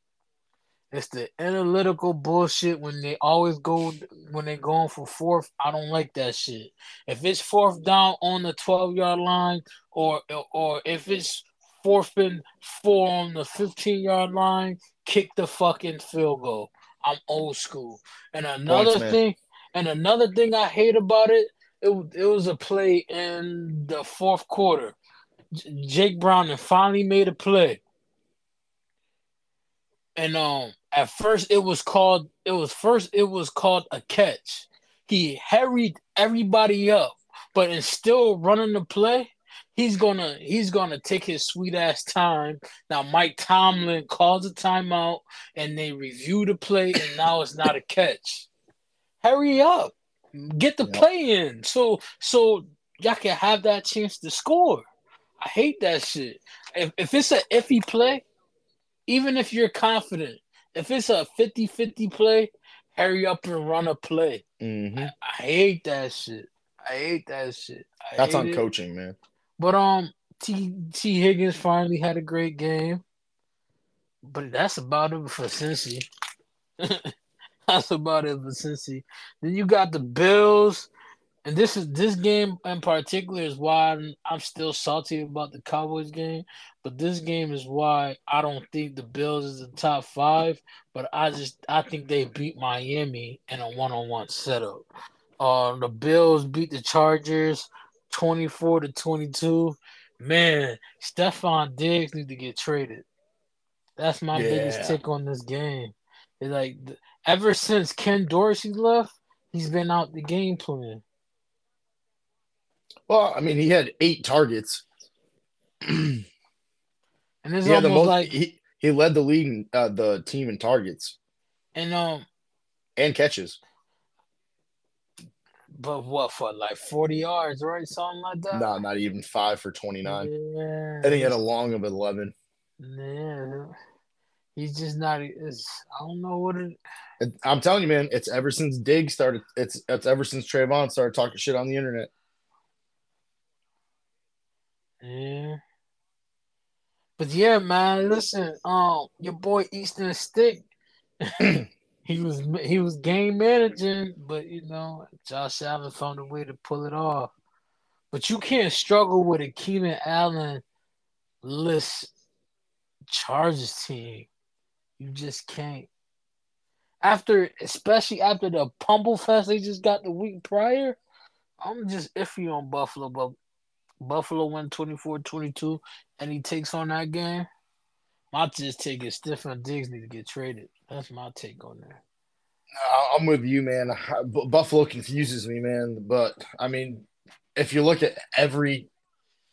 [SPEAKER 3] It's the analytical bullshit when they always go when they going for fourth. I don't like that shit. If it's fourth down on the 12 yard line, or or if it's fourth and four on the 15 yard line, kick the fucking field goal. I'm old school. And another
[SPEAKER 4] Points,
[SPEAKER 3] thing, and another thing I hate about it, it it was a play in the fourth quarter. J- Jake Brown finally made a play. And um at first it was called it was first it was called a catch. He hurried everybody up, but in still running the play, he's gonna he's gonna take his sweet ass time. Now Mike Tomlin calls a timeout and they review the play and now it's not a catch. Hurry up. Get the
[SPEAKER 4] Yep.
[SPEAKER 3] play in. So so y'all can have that chance to score. I hate that shit. If, if it's an iffy play, even if you're confident, if it's a 50 50 play, hurry up and run a play.
[SPEAKER 4] mhm.
[SPEAKER 3] I, I hate that shit. I hate that shit. I
[SPEAKER 4] that's on
[SPEAKER 3] it.
[SPEAKER 4] coaching, man.
[SPEAKER 3] But um, T T Higgins finally had a great game. but that's about it for Cincy. that's about it for Cincy. Then you got the Bills, and this is this game in particular is why I'm, still salty about the Cowboys game. But this game is why I don't think the Bills is the top five. But I just I think they beat Miami in a one on one setup. Uh, the Bills beat the Chargers twenty four to twenty two. Man, Stefon Diggs need to get traded. That's my biggest
[SPEAKER 4] Yeah.
[SPEAKER 3] take on this game. It's like ever since Ken Dorsey left, he's been out the game plan.
[SPEAKER 4] Well, I mean, he had eight targets.
[SPEAKER 3] And it's
[SPEAKER 4] He
[SPEAKER 3] almost
[SPEAKER 4] the most.
[SPEAKER 3] like
[SPEAKER 4] he, he led the league, in, uh, the team in targets
[SPEAKER 3] and um
[SPEAKER 4] and catches.
[SPEAKER 3] But what for like 40 yards, right? Something like that.
[SPEAKER 4] No, not even five for twenty nine.
[SPEAKER 3] Yeah.
[SPEAKER 4] And he had a long of eleven.
[SPEAKER 3] Yeah. He's just not I don't know what it
[SPEAKER 4] It- I'm telling you, man, it's ever since Dig started. It's it's ever since Trevon started talking shit on the internet.
[SPEAKER 3] Yeah. But yeah, man, listen, um, your boy Easton Stick, he was he was game managing, but you know, Josh Allen found a way to pull it off. But you can't struggle with a Keenan Allen list Chargers team. You just can't. After, especially after the Pumble Fest they just got the week prior, I'm just iffy on Buffalo, but Buffalo won 24-22 and he takes on that game. My just take is Stefon Diggs need to get traded. That's my take on that.
[SPEAKER 4] I'm with you, man. Buffalo confuses me, man. But I mean, if you look at every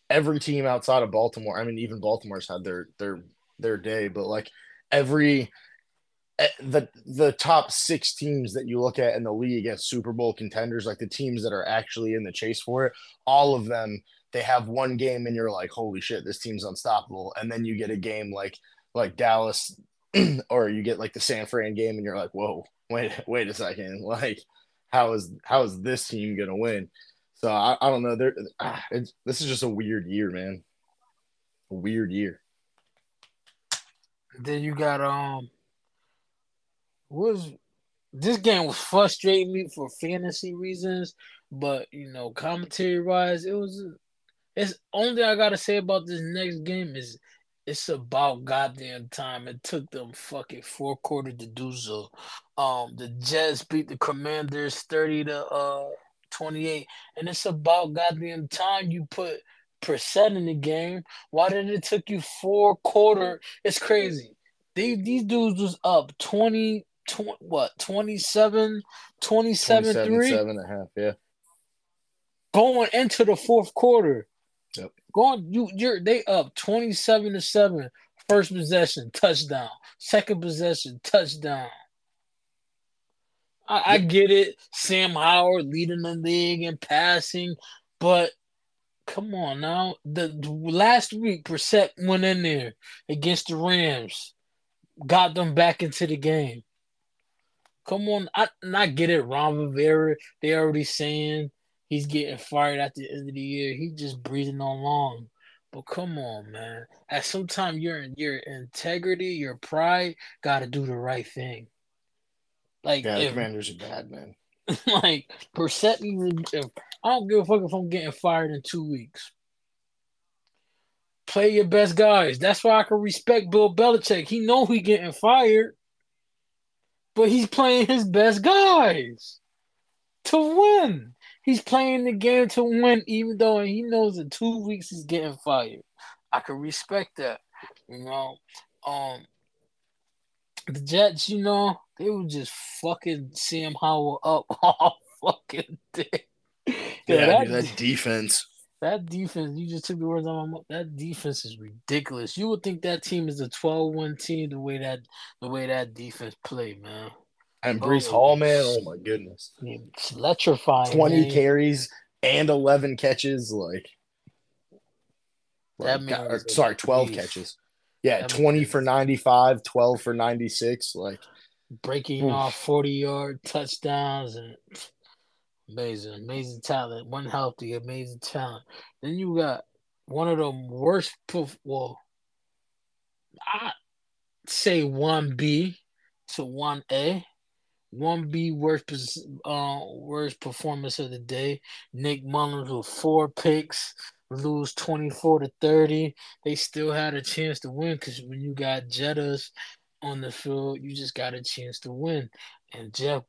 [SPEAKER 4] every team outside of Baltimore, I mean, even Baltimore's had their their their day, but like every eh, the the top six teams that you look at in the league as Super Bowl contenders, like the teams that are actually in the chase for it, all of them they have one game and you're like, holy shit, this team's unstoppable, and then you get a game like like Dallas, or you get like the San Fran game and you're like, whoa, wait wait a second, like how is how is this team gonna win? So I, I don't know. There, ah, this is just a weird year, man. A weird year.
[SPEAKER 3] Then you got um was this game was frustrating me for fantasy reasons, but you know, commentary wise, it was it's only thing I gotta say about this next game is it's about goddamn time. It took them fucking four quarter to do so. Um the Jets beat the Commanders 30 to uh 28. And it's about goddamn time you put Brissett in the game. Why did it took you four quarter? It's crazy. They, these dudes was up 20, 20 what, 27, 27,
[SPEAKER 4] 27,
[SPEAKER 3] 3
[SPEAKER 4] seven and a half. Yeah.
[SPEAKER 3] going into the fourth quarter. Going you you're they up 27 to 7. First possession, touchdown. Second possession, touchdown. I, I get it. Sam Howell leading the league in passing, but come on now. The, the last week, Brissett went in there against the Rams, got them back into the game. Come on, I and I get it. Ron Rivera, they already saying he's getting fired at the end of the year. He just breathing on long. But come on, man. At some time, your your integrity, your pride, got to do the right thing. Like
[SPEAKER 4] Yeah.
[SPEAKER 3] If
[SPEAKER 4] commanders are bad, man.
[SPEAKER 3] like Brissett needs if I don't give a fuck if I'm getting fired in two weeks. Play your best guys. That's why I can respect Bill Belichick. He know he getting fired, but he's playing his best guys to win. He's playing the game to win, even though he knows in two weeks he's getting fired. I can respect that. You know, um, the Jets, you know, they were just fucking Sam Howell up all fucking day.
[SPEAKER 4] Yeah,
[SPEAKER 3] that,
[SPEAKER 4] that defense.
[SPEAKER 3] that defense, you just took the words out of my mouth. That defense is ridiculous. You would think that team is a 12-1 team the way that the way that defense play, man.
[SPEAKER 4] And Breece
[SPEAKER 3] Oh.
[SPEAKER 4] Hall, man. Oh my goodness.
[SPEAKER 3] It's electrifying.
[SPEAKER 4] 20
[SPEAKER 3] man.
[SPEAKER 4] carries and 11 catches. Like,
[SPEAKER 3] That
[SPEAKER 4] like, or,
[SPEAKER 3] uh,
[SPEAKER 4] sorry, 12
[SPEAKER 3] beast.
[SPEAKER 4] catches. Yeah,
[SPEAKER 3] That
[SPEAKER 4] 20 for
[SPEAKER 3] was-
[SPEAKER 4] 95, 12 for 96. Like,
[SPEAKER 3] breaking
[SPEAKER 4] Oof.
[SPEAKER 3] off 40 yard touchdowns and amazing, amazing talent. One healthy, amazing talent. Then you got one of the worst, well, I, say one B to one A. One B worst uh, worst performance of the day. Nick Mullens with four picks, lose twenty four to thirty. They still had a chance to win because when you got Jettas on the field, you just got a chance to win. And Jeff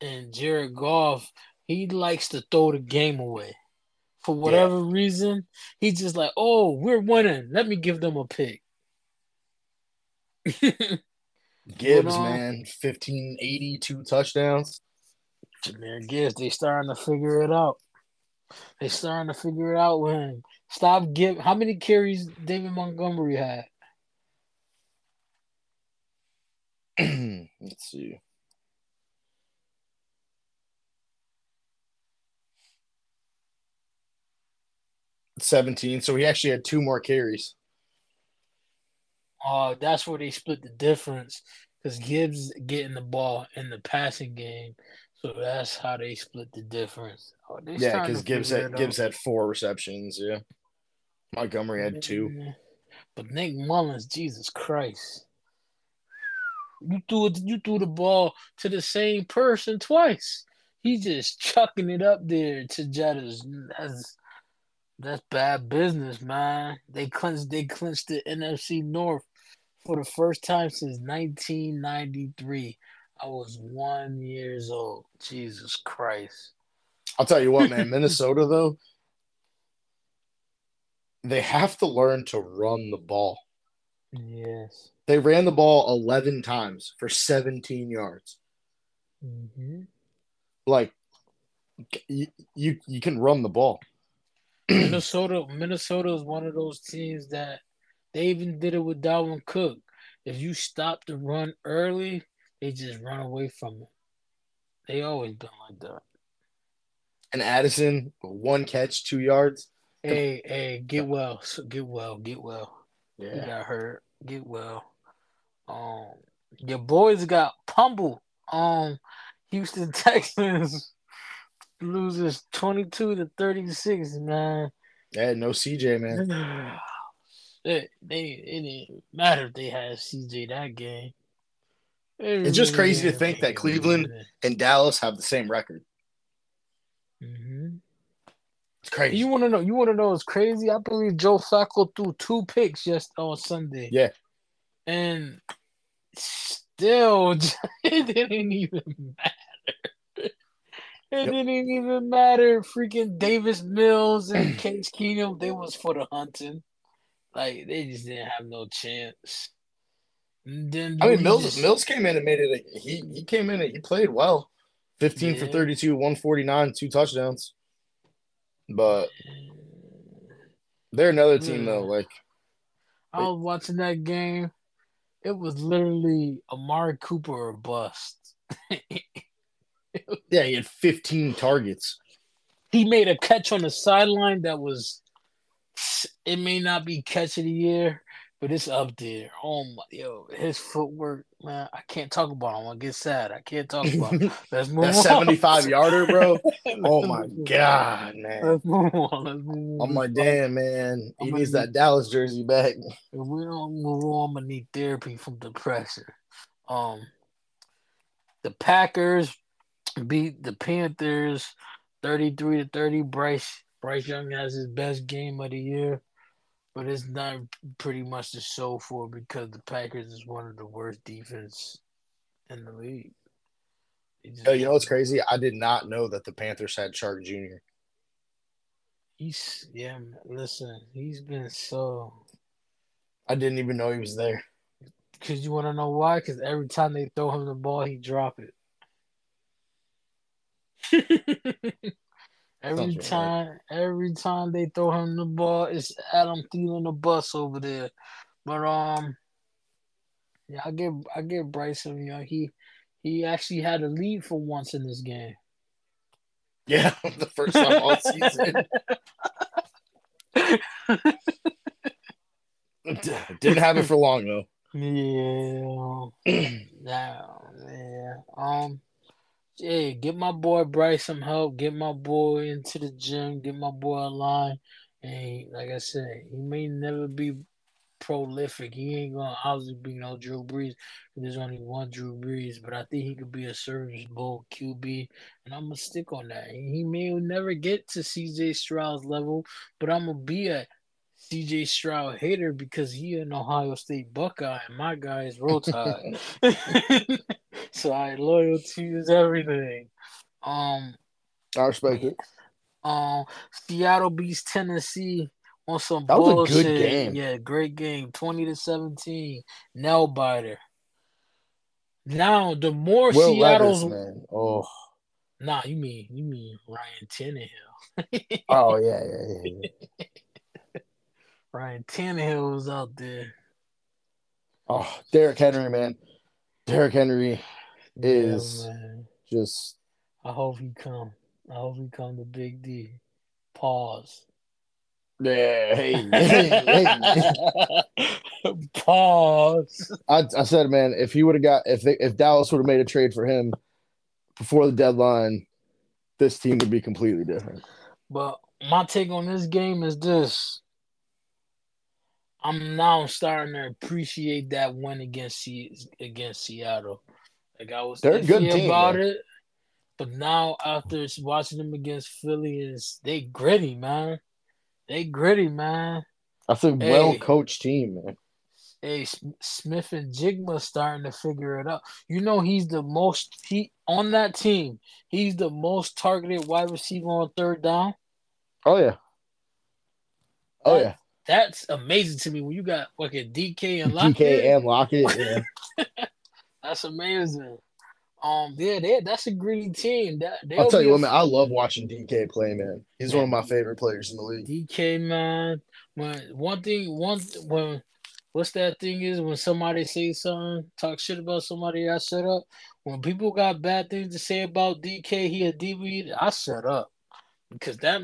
[SPEAKER 3] and Jared Goff, he likes to throw the game away for whatever reason. He's just like, oh, we're winning. Let me give them a pick.
[SPEAKER 4] Gibbs,
[SPEAKER 3] on?
[SPEAKER 4] man, 1580, two touchdowns.
[SPEAKER 3] Jahmyr Gibbs, they starting to figure it out. They starting to figure it out with him. Stop give. How many carries David Montgomery had?
[SPEAKER 4] Let's see. Seventeen. So he actually had two more carries.
[SPEAKER 3] Uh, that's where they split the difference because Gibbs getting the ball in the passing game, so that's how they split the difference. Oh,
[SPEAKER 4] Yeah, because Gibbs had Gibbs
[SPEAKER 3] out.
[SPEAKER 4] had four receptions. Yeah, Montgomery had two.
[SPEAKER 3] But Nick Mullens, Jesus Christ. You threw it, you threw the ball to the same person twice. He's just chucking it up there to Jettas. That's that's bad business, man. They clinched they clinched the NFC North for the first time since 1993. I was one years old. Jesus Christ.
[SPEAKER 4] I'll tell you what, man. Minnesota though, they have to learn to run the ball.
[SPEAKER 3] Yes.
[SPEAKER 4] They ran the ball eleven times for seventeen yards.
[SPEAKER 3] hmm
[SPEAKER 4] Like you, you, you can run the ball.
[SPEAKER 3] Minnesota, Minnesota is one of those teams that they even did it with Dalvin Cook. If you stop the run early, they just run away from it. They always been like that.
[SPEAKER 4] And Addison, one catch, two yards.
[SPEAKER 3] Hey, hey, get well, so get well, get well. You
[SPEAKER 4] Yeah.
[SPEAKER 3] got hurt, get well. Um, your boys got pummeled. Um, Houston Texans loses twenty two to thirty six. Man,
[SPEAKER 4] Yeah, no CJ, man.
[SPEAKER 3] it, they it didn't matter if they had CJ that game. It
[SPEAKER 4] It's just
[SPEAKER 3] really
[SPEAKER 4] crazy to think that Cleveland and Dallas have the same record.
[SPEAKER 3] hmm
[SPEAKER 4] It's crazy.
[SPEAKER 3] You want to know? You want to know? It's crazy. I believe Joe Flacco threw two picks just on Sunday.
[SPEAKER 4] Yeah.
[SPEAKER 3] and still, it didn't even matter. It
[SPEAKER 4] Yep.
[SPEAKER 3] didn't even matter. Freaking Davis Mills and Case Keenum, they was for the hunting. Like they just didn't have no chance. And then
[SPEAKER 4] I mean, Mills
[SPEAKER 3] just-
[SPEAKER 4] Mills came in and made it. A, he he came in and he played well. Fifteen for thirty-two, one forty-nine, two touchdowns. But they're another team though. Like
[SPEAKER 3] I was watching that game. It was literally Amari Cooper or bust.
[SPEAKER 4] yeah, he had fifteen targets.
[SPEAKER 3] he made a catch on the sideline that was it may not be catch of the year, but it's up there. Oh my yo, his footwork, man. I can't talk about him. I get sad. I can't talk about him. Let's move
[SPEAKER 4] That
[SPEAKER 3] on.
[SPEAKER 4] seventy-five yarder, bro. Oh my god, man.
[SPEAKER 3] Let's move on. Let's move on.
[SPEAKER 4] I'm like, damn, man. He
[SPEAKER 3] I'm
[SPEAKER 4] needs that Dallas jersey back.
[SPEAKER 3] If we don't move on, I'm gonna need therapy from depression. Um, the Packers beat the Panthers 33 to 30. Bryce Bryce Young has his best game of the year, but it's not pretty much to show for because the Packers is one of the worst defense in the league. Just-
[SPEAKER 4] Oh, you know what's crazy? I did not know that the Panthers had Chark Jr.
[SPEAKER 3] He's yeah. man, Listen, he's been so.
[SPEAKER 4] I didn't even know he was there.
[SPEAKER 3] Cause you want to know why? Cause every time they throw him the ball, he drop it. every
[SPEAKER 4] Sounds right.
[SPEAKER 3] time, every time they throw him the ball, it's Adam Thielen the bus over there. But um, yeah, I give I give Bryson. You know, he he actually had a lead for once in this game.
[SPEAKER 4] Yeah, the first time all season. Didn't have it for long though.
[SPEAKER 3] Yeah. Now, yeah. Um. Hey, get my boy Bryce some help. Get my boy into the gym. Get my boy a line. And like I said, he may never be prolific. He ain't gonna obviously be no Drew Brees. There's only one Drew Brees, but I think he could be a serviceable QB, and I'm gonna stick on that. He may never get to CJ Stroud's level, but I'm gonna be a CJ Stroud hater because he an Ohio State Buckeye, and my guy is Roll Tide. so I loyalty is everything. Um,
[SPEAKER 2] I respect it.
[SPEAKER 3] um, Seattle beats Tennessee on some
[SPEAKER 2] That was a
[SPEAKER 3] bullshit.
[SPEAKER 2] good game.
[SPEAKER 3] Yeah, great game. Twenty to seventeen. Nail biter. Now the more
[SPEAKER 2] Will
[SPEAKER 3] Seattle's
[SPEAKER 2] Levis, man. Oh,
[SPEAKER 3] nah, you mean you mean Ryan Tannehill.
[SPEAKER 2] oh yeah, yeah, yeah. yeah.
[SPEAKER 3] Ryan Tannehill was out there.
[SPEAKER 2] Oh, Derrick Henry, man. Derrick Henry is
[SPEAKER 3] Yeah,
[SPEAKER 2] just
[SPEAKER 3] I hope he come. I hope he come to Big D. Pause.
[SPEAKER 2] yeah. Hey, hey, hey.
[SPEAKER 3] Pause.
[SPEAKER 2] I, I said, man, if he would have got if they, if Dallas would have made a trade for him before the deadline, this team would be completely different.
[SPEAKER 3] But my take on this game is this. I'm now starting to appreciate that win against against Seattle. Like I was
[SPEAKER 2] They're good team,
[SPEAKER 3] about
[SPEAKER 2] man.
[SPEAKER 3] it, but now after watching them against Philly, is they gritty, man. They gritty, man.
[SPEAKER 2] That's a
[SPEAKER 3] Hey.
[SPEAKER 2] well coached team, man.
[SPEAKER 3] Hey, Smith-Njigba starting to figure it out. You know he's the most he on that team. He's the most targeted wide receiver on third down.
[SPEAKER 2] Oh yeah. Oh yeah.
[SPEAKER 3] That's amazing to me when you got fucking DK and Lockett.
[SPEAKER 2] DK and Lockett. Yeah.
[SPEAKER 3] That's amazing. Um, yeah, they, that's a gritty team. That
[SPEAKER 2] I'll tell you what, man. I love watching DK play, man. He's one of my favorite players in the league.
[SPEAKER 3] DK man. When one thing, one when what's that thing is when somebody say something, talk shit about somebody, I shut up. When people got bad things to say about DK, he a DB, I shut up because that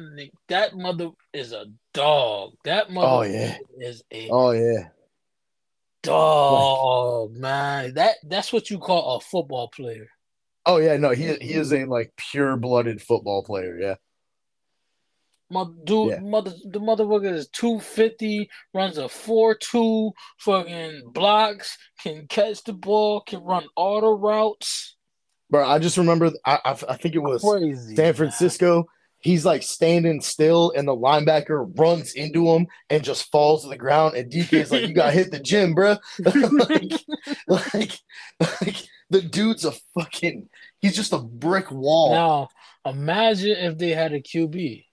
[SPEAKER 3] that mother is a dog. That mother
[SPEAKER 2] Oh, yeah.
[SPEAKER 3] is a
[SPEAKER 2] Oh yeah.
[SPEAKER 3] dog, man. That that's what you call a football player.
[SPEAKER 2] Oh yeah. No, he he is a like pure blooded football player. Yeah.
[SPEAKER 3] Mother, dude,
[SPEAKER 2] Yeah.
[SPEAKER 3] mother, the motherfucker is two fifty, runs a four two, fucking blocks, can catch the ball, can run all the routes.
[SPEAKER 2] Bro, I just remember. I I, I think it was
[SPEAKER 3] Crazy.
[SPEAKER 2] San
[SPEAKER 3] man.
[SPEAKER 2] He's like standing still, and the linebacker runs into him and just falls to the ground. And DK is like, "You got to hit the gym, bro." like, like, like the dude's a fucking. He's just a brick wall.
[SPEAKER 3] Now, imagine if they had a QB.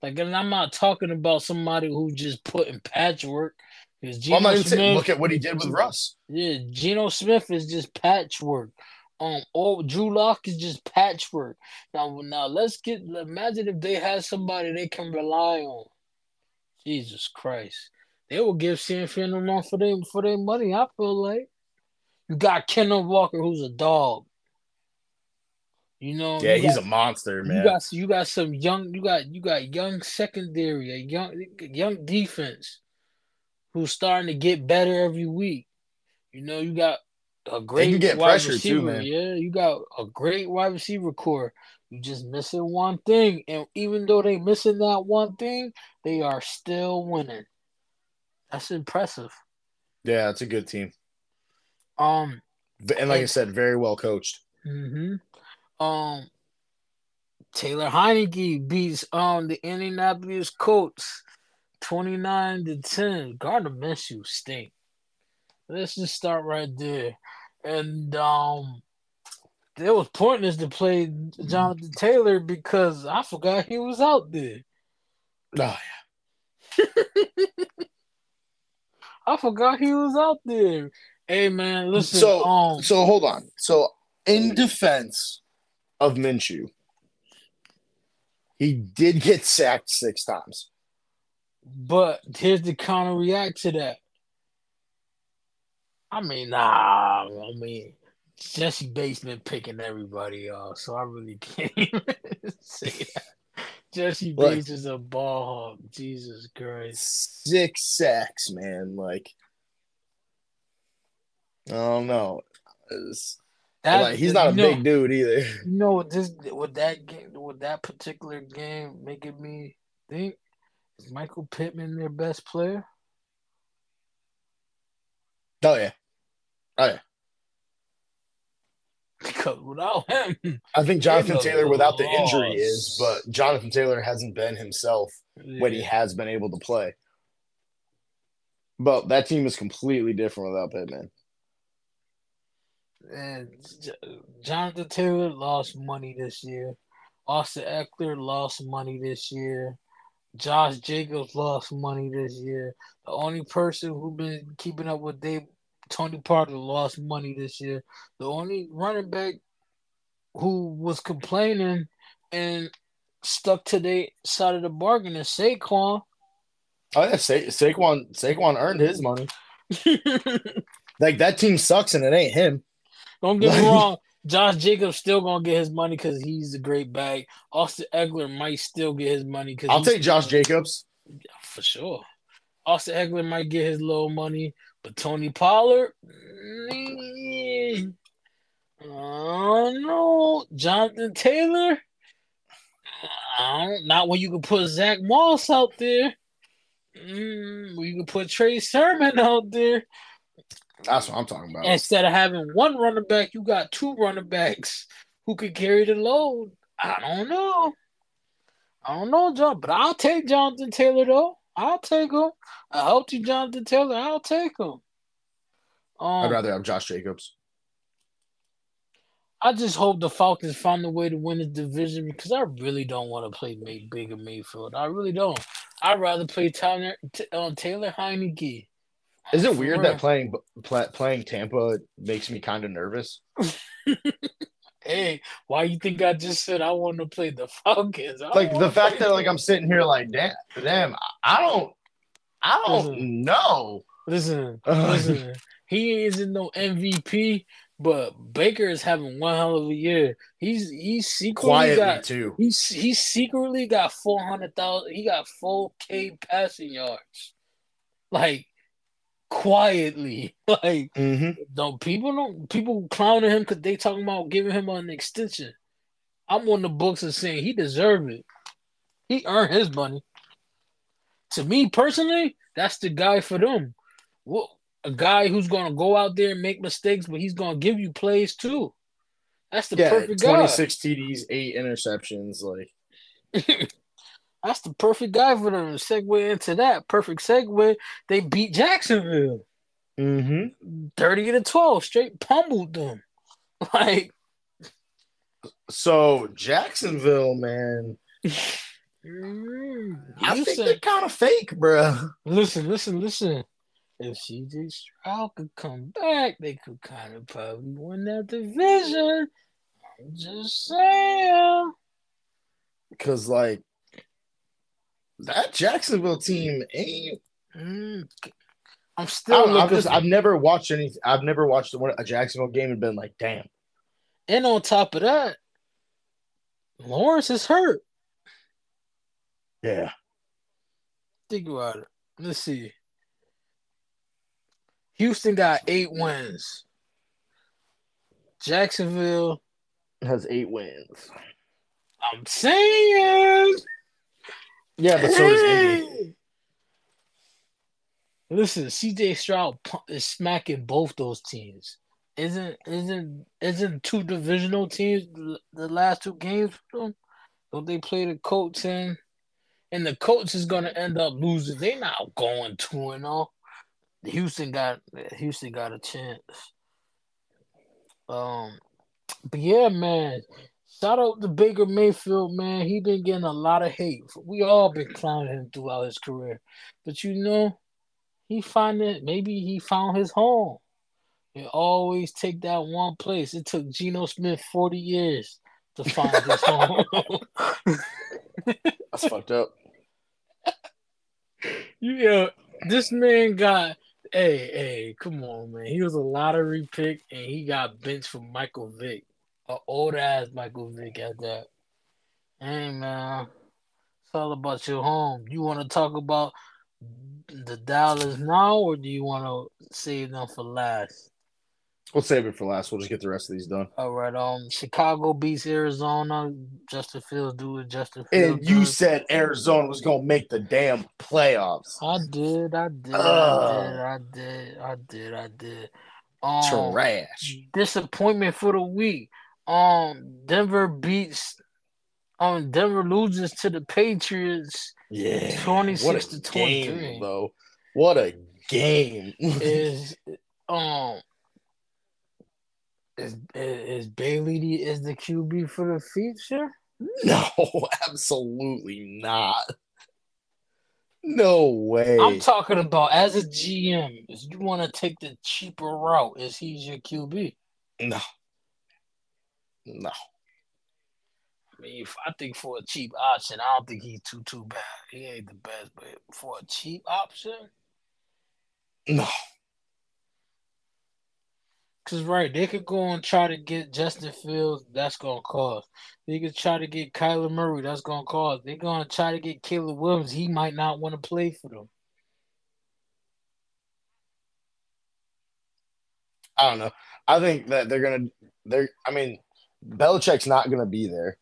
[SPEAKER 3] Like, and I'm not talking about somebody who just put in patchwork. Because Geno
[SPEAKER 2] I'm not even saying.
[SPEAKER 3] Smith,
[SPEAKER 2] Look at what he did with Russ.
[SPEAKER 3] yeah, Geno Smith is just patchwork. Um, oh, Drew Lock is just patchwork. Now, now let's get. Imagine if they had somebody they can rely on. Jesus Christ, they will give San Fran a run for them for their money. I feel like you got Kendall Walker, who's a dog. You know,
[SPEAKER 4] Yeah,
[SPEAKER 3] you
[SPEAKER 4] he's
[SPEAKER 3] got-
[SPEAKER 4] a monster,
[SPEAKER 3] you
[SPEAKER 4] man.
[SPEAKER 3] got you got some young you got you got young secondary, a young young defense who's starting to get better every week. You know, you got a great
[SPEAKER 4] get
[SPEAKER 3] wide
[SPEAKER 4] pressure too,
[SPEAKER 3] receiver.
[SPEAKER 4] man.
[SPEAKER 3] Yeah, you got a great wide receiver core. You just missing one thing, and even though they missing that one thing, they are still winning. That's impressive.
[SPEAKER 4] Yeah, it's a good team.
[SPEAKER 3] Um,
[SPEAKER 4] And like I said, very well coached.
[SPEAKER 3] Mm-hmm. Um, Taylor Heinicke beats um the Indianapolis Colts twenty nine to ten. Gardner Minshew stink. Let's just start right there. And um, it was pointless to play Jonathan Taylor because I forgot he was out there.
[SPEAKER 4] Oh,
[SPEAKER 3] I forgot he was out there. Hey man, listen.
[SPEAKER 4] So-
[SPEAKER 3] um,
[SPEAKER 4] So hold on. So in defense of Minshew, he did get sacked six times.
[SPEAKER 3] But here's the counter react to that. I mean, nah, I mean, Jessie Bates been picking everybody off, so I really can't say that. Jesse
[SPEAKER 4] Look.
[SPEAKER 3] Bates is a ball hog. Jesus Christ.
[SPEAKER 4] Six sacks, man. Like, I don't know.
[SPEAKER 3] That,
[SPEAKER 4] like, he's not a
[SPEAKER 3] know,
[SPEAKER 4] big dude either.
[SPEAKER 3] You know what this with that game with that particular game making me think is Michael Pittman their best player?
[SPEAKER 4] Oh yeah. Oh yeah.
[SPEAKER 3] Because without him,
[SPEAKER 4] I think Jonathan Taylor without the injury is, but Jonathan Taylor hasn't been himself when he has been able to play. But that team is completely different without Pittman.
[SPEAKER 3] and Jonathan Taylor lost money this year. Austin Ekeler lost money this year. Josh Jacobs lost money this year. The only person who's been keeping up with Dave Tony Parker lost money this year. The only running back who was complaining and stuck to the side of the bargain is Saquon.
[SPEAKER 4] Oh yeah, Sa- Saquon Saquon earned his money. Like that team sucks and it ain't him.
[SPEAKER 3] Don't get me wrong. Josh Jacobs still gonna get his money because he's a great bag. Austin Ekeler might still get his money because
[SPEAKER 4] I'll take Josh Jacobs.
[SPEAKER 3] for sure. Austin Ekeler might get his little money, but Tony Pollard, mm, I don't know. Jonathan Taylor, I don't, not when you can put Zach Moss out there. Mm, you can put Trey Sermon out there.
[SPEAKER 4] That's what I'm talking about.
[SPEAKER 3] Instead of having one running back, you got two running backs who could carry the load. I don't know. I don't know, John, but I'll take Jonathan Taylor though. I'll take him. A healthy Jonathan Taylor, I'll take him. Um,
[SPEAKER 4] I'd rather have Josh Jacobs.
[SPEAKER 3] I just hope the Falcons find a way to win the division because I really don't want to play May Bigger Mayfield. I really don't. I'd rather play Tyler, T- uh, Taylor Heinicke.
[SPEAKER 4] Is it weird that playing pla- playing Tampa makes me kind of nervous?
[SPEAKER 3] Hey, why you think I just said I want to play the Falcons? I
[SPEAKER 4] Like the fact that like I'm sitting here like damn, damn I don't, I don't
[SPEAKER 3] Listen.
[SPEAKER 4] know.
[SPEAKER 3] Listen, listen. he isn't no MVP, but Baker is having one hell of a year. He's he's secretly
[SPEAKER 4] Quietly
[SPEAKER 3] got
[SPEAKER 4] too.
[SPEAKER 3] he's he's secretly got four hundred thousand. He got four K passing yards, like quietly. Like
[SPEAKER 4] Mm-hmm.
[SPEAKER 3] don't people don't people clowning him because they talking about giving him an extension. I'm on the books and saying he deserved it. He earned his money. To me personally, that's the guy for them. Well, a guy who's gonna go out there and make mistakes, but he's gonna give you plays too. That's the
[SPEAKER 4] Yeah,
[SPEAKER 3] perfect guy.
[SPEAKER 4] 26 TDs, eight interceptions. Like
[SPEAKER 3] That's the perfect guy for them. Segue into that perfect segue. They beat Jacksonville,
[SPEAKER 4] mm-hmm.
[SPEAKER 3] thirty to twelve, straight pummeled them. Like
[SPEAKER 4] So Jacksonville, man,
[SPEAKER 3] mm,
[SPEAKER 4] I think they're kind of fake, bruh.
[SPEAKER 3] listen, listen, listen. If CJ Stroud could come back, they could kind of probably win that division. I'm just saying.
[SPEAKER 4] Because like that Jacksonville team ain't.
[SPEAKER 3] Mm, I'm still
[SPEAKER 4] I've just I've never watched any. I've never watched a Jacksonville game and been like, damn.
[SPEAKER 3] and on top of that, Lawrence is hurt.
[SPEAKER 4] Yeah.
[SPEAKER 3] Think about it. Let's see. Houston got eight wins. Jacksonville,
[SPEAKER 4] Has eight wins.
[SPEAKER 3] I'm saying.
[SPEAKER 4] Yeah, but so does Indy.
[SPEAKER 3] Listen, CJ Stroud is smacking both those teams. Isn't isn't isn't two divisional teams the- last two games for them? Don't they play the Colts in? And the Colts is gonna end up losing. They not going two and all. Houston got Houston got a chance. Um, but yeah, man. Shout out to Baker Mayfield, man. He been getting a lot of hate. We all been clowning him throughout his career, but you know, he find it. Maybe he found his home. It always take that one place. It took Geno Smith forty years to find his home.
[SPEAKER 4] That's fucked up.
[SPEAKER 3] yeah, this man got. Hey, hey, come on, man. He was a lottery pick, and he got benched for Michael Vick, a old ass Michael Vick at that. Hey, man, it's all about your home. You want to talk about the Dallas now, or do you want to save them for last?
[SPEAKER 4] We'll save it for last. We'll just get the rest of these done.
[SPEAKER 3] All right. Um, Chicago beats Arizona. Justin Fields do it. Justin Fields.
[SPEAKER 4] And you
[SPEAKER 3] does.
[SPEAKER 4] said Arizona was gonna make the damn playoffs.
[SPEAKER 3] I did. I did. I did. I did. I did. I did. Um,
[SPEAKER 4] Trash.
[SPEAKER 3] disappointment for the week. Um, Denver beats. Um, Denver loses to the Patriots.
[SPEAKER 4] Yeah.
[SPEAKER 3] 26
[SPEAKER 4] what a
[SPEAKER 3] to 23.
[SPEAKER 4] Game, though. What a game.
[SPEAKER 3] Is um. Is, is Bailey the, is the QB for the future?
[SPEAKER 4] no, absolutely not. No way.
[SPEAKER 3] I'm talking about as a GM. If you want to take the cheaper route, is he's your QB?
[SPEAKER 4] no. No.
[SPEAKER 3] I mean, if I think for a cheap option, I don't think he's too too bad. He ain't the best, but for a cheap option,
[SPEAKER 4] No.
[SPEAKER 3] cause right, they could go and try to get Justin Fields. That's gonna cost. They could try to get Kyler Murray. That's gonna cost. They're gonna try to get Caleb Williams. He might not want to play for them.
[SPEAKER 4] I don't know. I think that they're gonna they're I mean, Belichick's not gonna be there.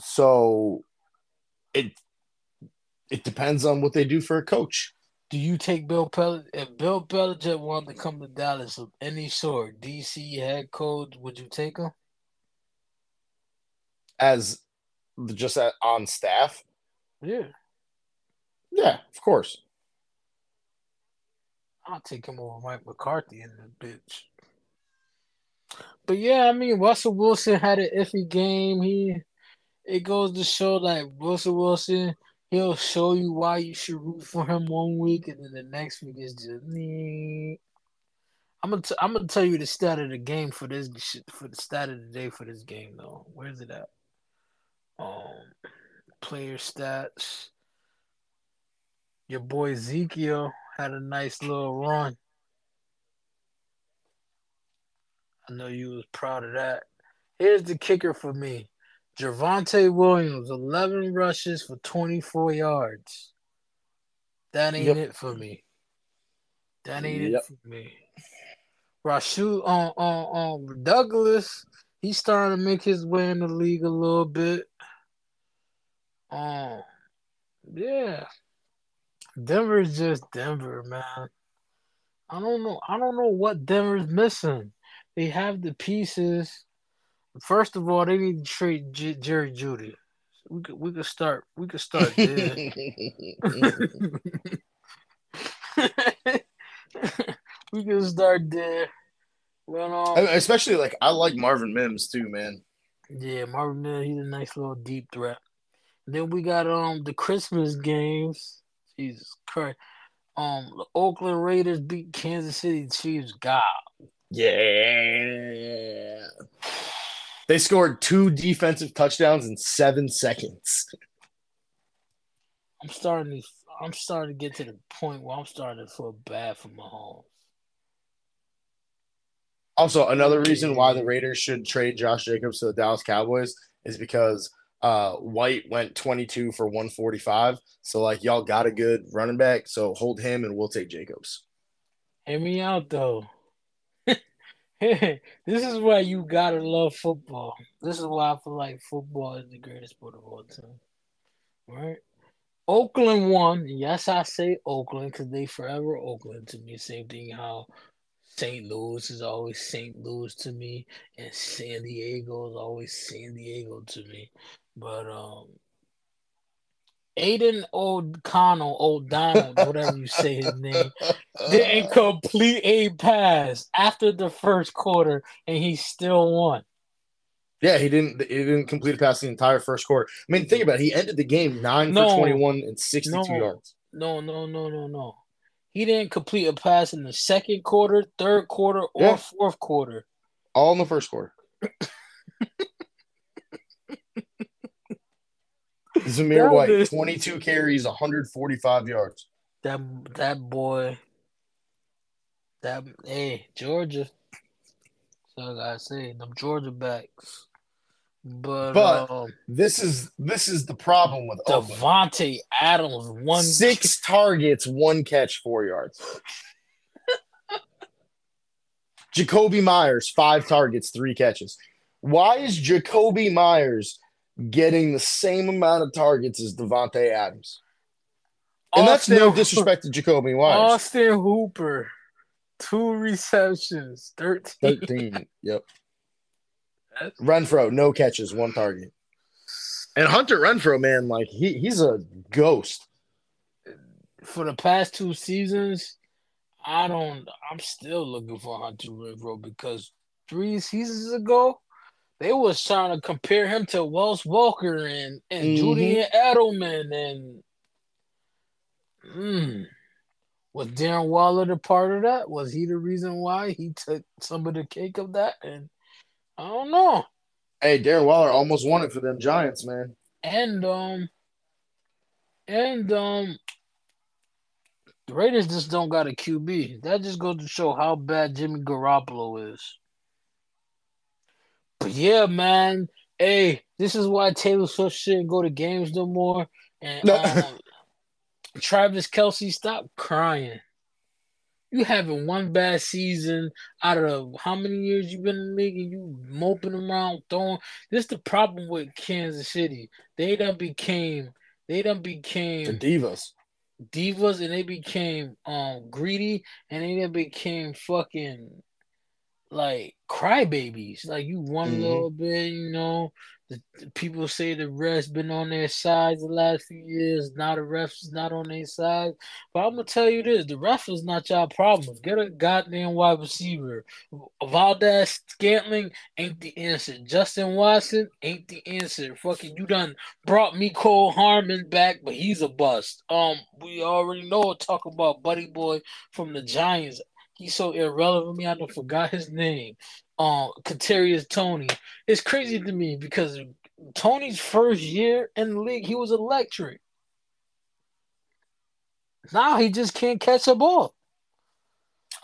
[SPEAKER 4] So it it depends on what they do for a coach.
[SPEAKER 3] Do you take Bill Belichick? If Bill Belichick wanted to come to Dallas of any sort, DC head coach, would you take him?
[SPEAKER 4] As just at, on staff.
[SPEAKER 3] Yeah,
[SPEAKER 4] Yeah, of course.
[SPEAKER 3] I'll take him over Mike McCarthy in the bitch. But yeah, I mean Russell Wilson had an iffy game. He it goes to show like Russell Wilson, he'll show you why you should root for him one week, and then the next week is just me. I'm gonna t- I'm gonna tell you the stat of the game for this for the stat of the day for this game though. Where's it at? Um, player stats. Your boy Ezekiel had a nice little run. I know you was proud of that. Here's the kicker for me. Javonte Williams, 11 rushes for 24 yards. That ain't
[SPEAKER 4] Yep.
[SPEAKER 3] it for me. That ain't
[SPEAKER 4] Yep.
[SPEAKER 3] it for me. Rashu uh, on uh, on uh, on Douglas, he's starting to make his way in the league a little bit. Um, yeah. Denver's just Denver, man. I don't know. I don't know what Denver's missing. They have the pieces. First of all, they need to trade J- Jerry Jeudy. We could we could start we could start there. we could start there. Well, um,
[SPEAKER 4] Especially like I like Marvin Mims too, man.
[SPEAKER 3] yeah, Marvin Mill, he's a nice little deep threat. then we got um the Christmas games. Jesus Christ. Um, the Oakland Raiders beat Kansas City Chiefs. God,
[SPEAKER 4] Yeah. They scored two defensive touchdowns in seven seconds.
[SPEAKER 3] I'm starting to I'm starting to get to the point where I'm starting to feel bad for Mahomes.
[SPEAKER 4] Also, another reason why the Raiders should trade Josh Jacobs to the Dallas Cowboys is because uh, White went 22 for 145. So, like, y'all got a good running back. So, hold him and we'll take Jacobs.
[SPEAKER 3] Hear me out though. this is why you gotta love football. This is why I feel like football is the greatest sport of all time. Right? Oakland won. Yes, I say Oakland because they forever Oakland to me. Same thing how St. Louis is always St. Louis to me, and San Diego is always San Diego to me. But um, Aidan O'Connell, O'Donnell, whatever you say his name, didn't complete a pass after the first quarter, and he still won.
[SPEAKER 4] Yeah, he didn't. He didn't complete a pass the entire first quarter. I mean, think about it. He ended the game nine
[SPEAKER 3] No.
[SPEAKER 4] for twenty-one and sixty-two
[SPEAKER 3] No.
[SPEAKER 4] yards.
[SPEAKER 3] No, no, no, no, no. He didn't complete a pass in the second quarter, third quarter, or
[SPEAKER 4] Yeah.
[SPEAKER 3] fourth quarter.
[SPEAKER 4] All in the first quarter. Zamir White,
[SPEAKER 3] was-
[SPEAKER 4] twenty-two carries, one hundred forty-five yards.
[SPEAKER 3] That that boy, that hey Georgia. So I gotta say them Georgia backs, but,
[SPEAKER 4] But-
[SPEAKER 3] um,
[SPEAKER 4] This is this is the problem with Oakland.
[SPEAKER 3] Adams one
[SPEAKER 4] Six targets, one catch, four yards. Jakobi Meyers, five targets, three catches. Why is Jakobi Meyers getting the same amount of targets as Davante Adams? And that's no disrespect to Jakobi Meyers.
[SPEAKER 3] Austin Hooper, two receptions, 13.
[SPEAKER 4] 13. Yep.
[SPEAKER 3] That's-
[SPEAKER 4] Renfrow, no catches, one target. And Hunter Renfrow, man, like he he's a ghost.
[SPEAKER 3] For the past two seasons, I don't. I'm still looking for Hunter Renfrow because three seasons ago, they was trying to compare him to Wes Welker and and
[SPEAKER 4] Mhm.
[SPEAKER 3] Julian Edelman and. Hmm. Was Darren Waller the part of that? Was he the reason why he took some of the cake of that? And I don't know.
[SPEAKER 4] Hey, Darren Waller almost won it for them Giants, man.
[SPEAKER 3] And um and um the Raiders just don't got a QB. That just goes to show how bad Jimmy Garoppolo is. But yeah, man. Hey, this is why Taylor Swift shouldn't go to games no more. And um, Travis Kelce, stop crying. You having one bad season out of how many years you been in the league and you moping around throwing. This the problem with Kansas City. They done became they done
[SPEAKER 4] The
[SPEAKER 3] became
[SPEAKER 4] Divas.
[SPEAKER 3] divas and they became um greedy and they done became fucking like crybabies. Like you won
[SPEAKER 4] Mhm.
[SPEAKER 3] a little bit, you know. The, the people say the refs been on their side the last few years. Now the refs is not on their side. But I'm gonna tell you this: the ref is not y'all problem. Get a goddamn wide receiver. Valdes-Scantling ain't the answer. Justin Watson ain't the answer. Fucking you done brought Mecole Hardman back, but he's a bust. Um, we already know. Talk about Buddy Boy from the Giants. He's so irrelevant. Me, I done forgot his name. Um, Kadarius Toney. It's crazy to me because Toney's first year in the league, he was electric. Now he just can't catch a ball.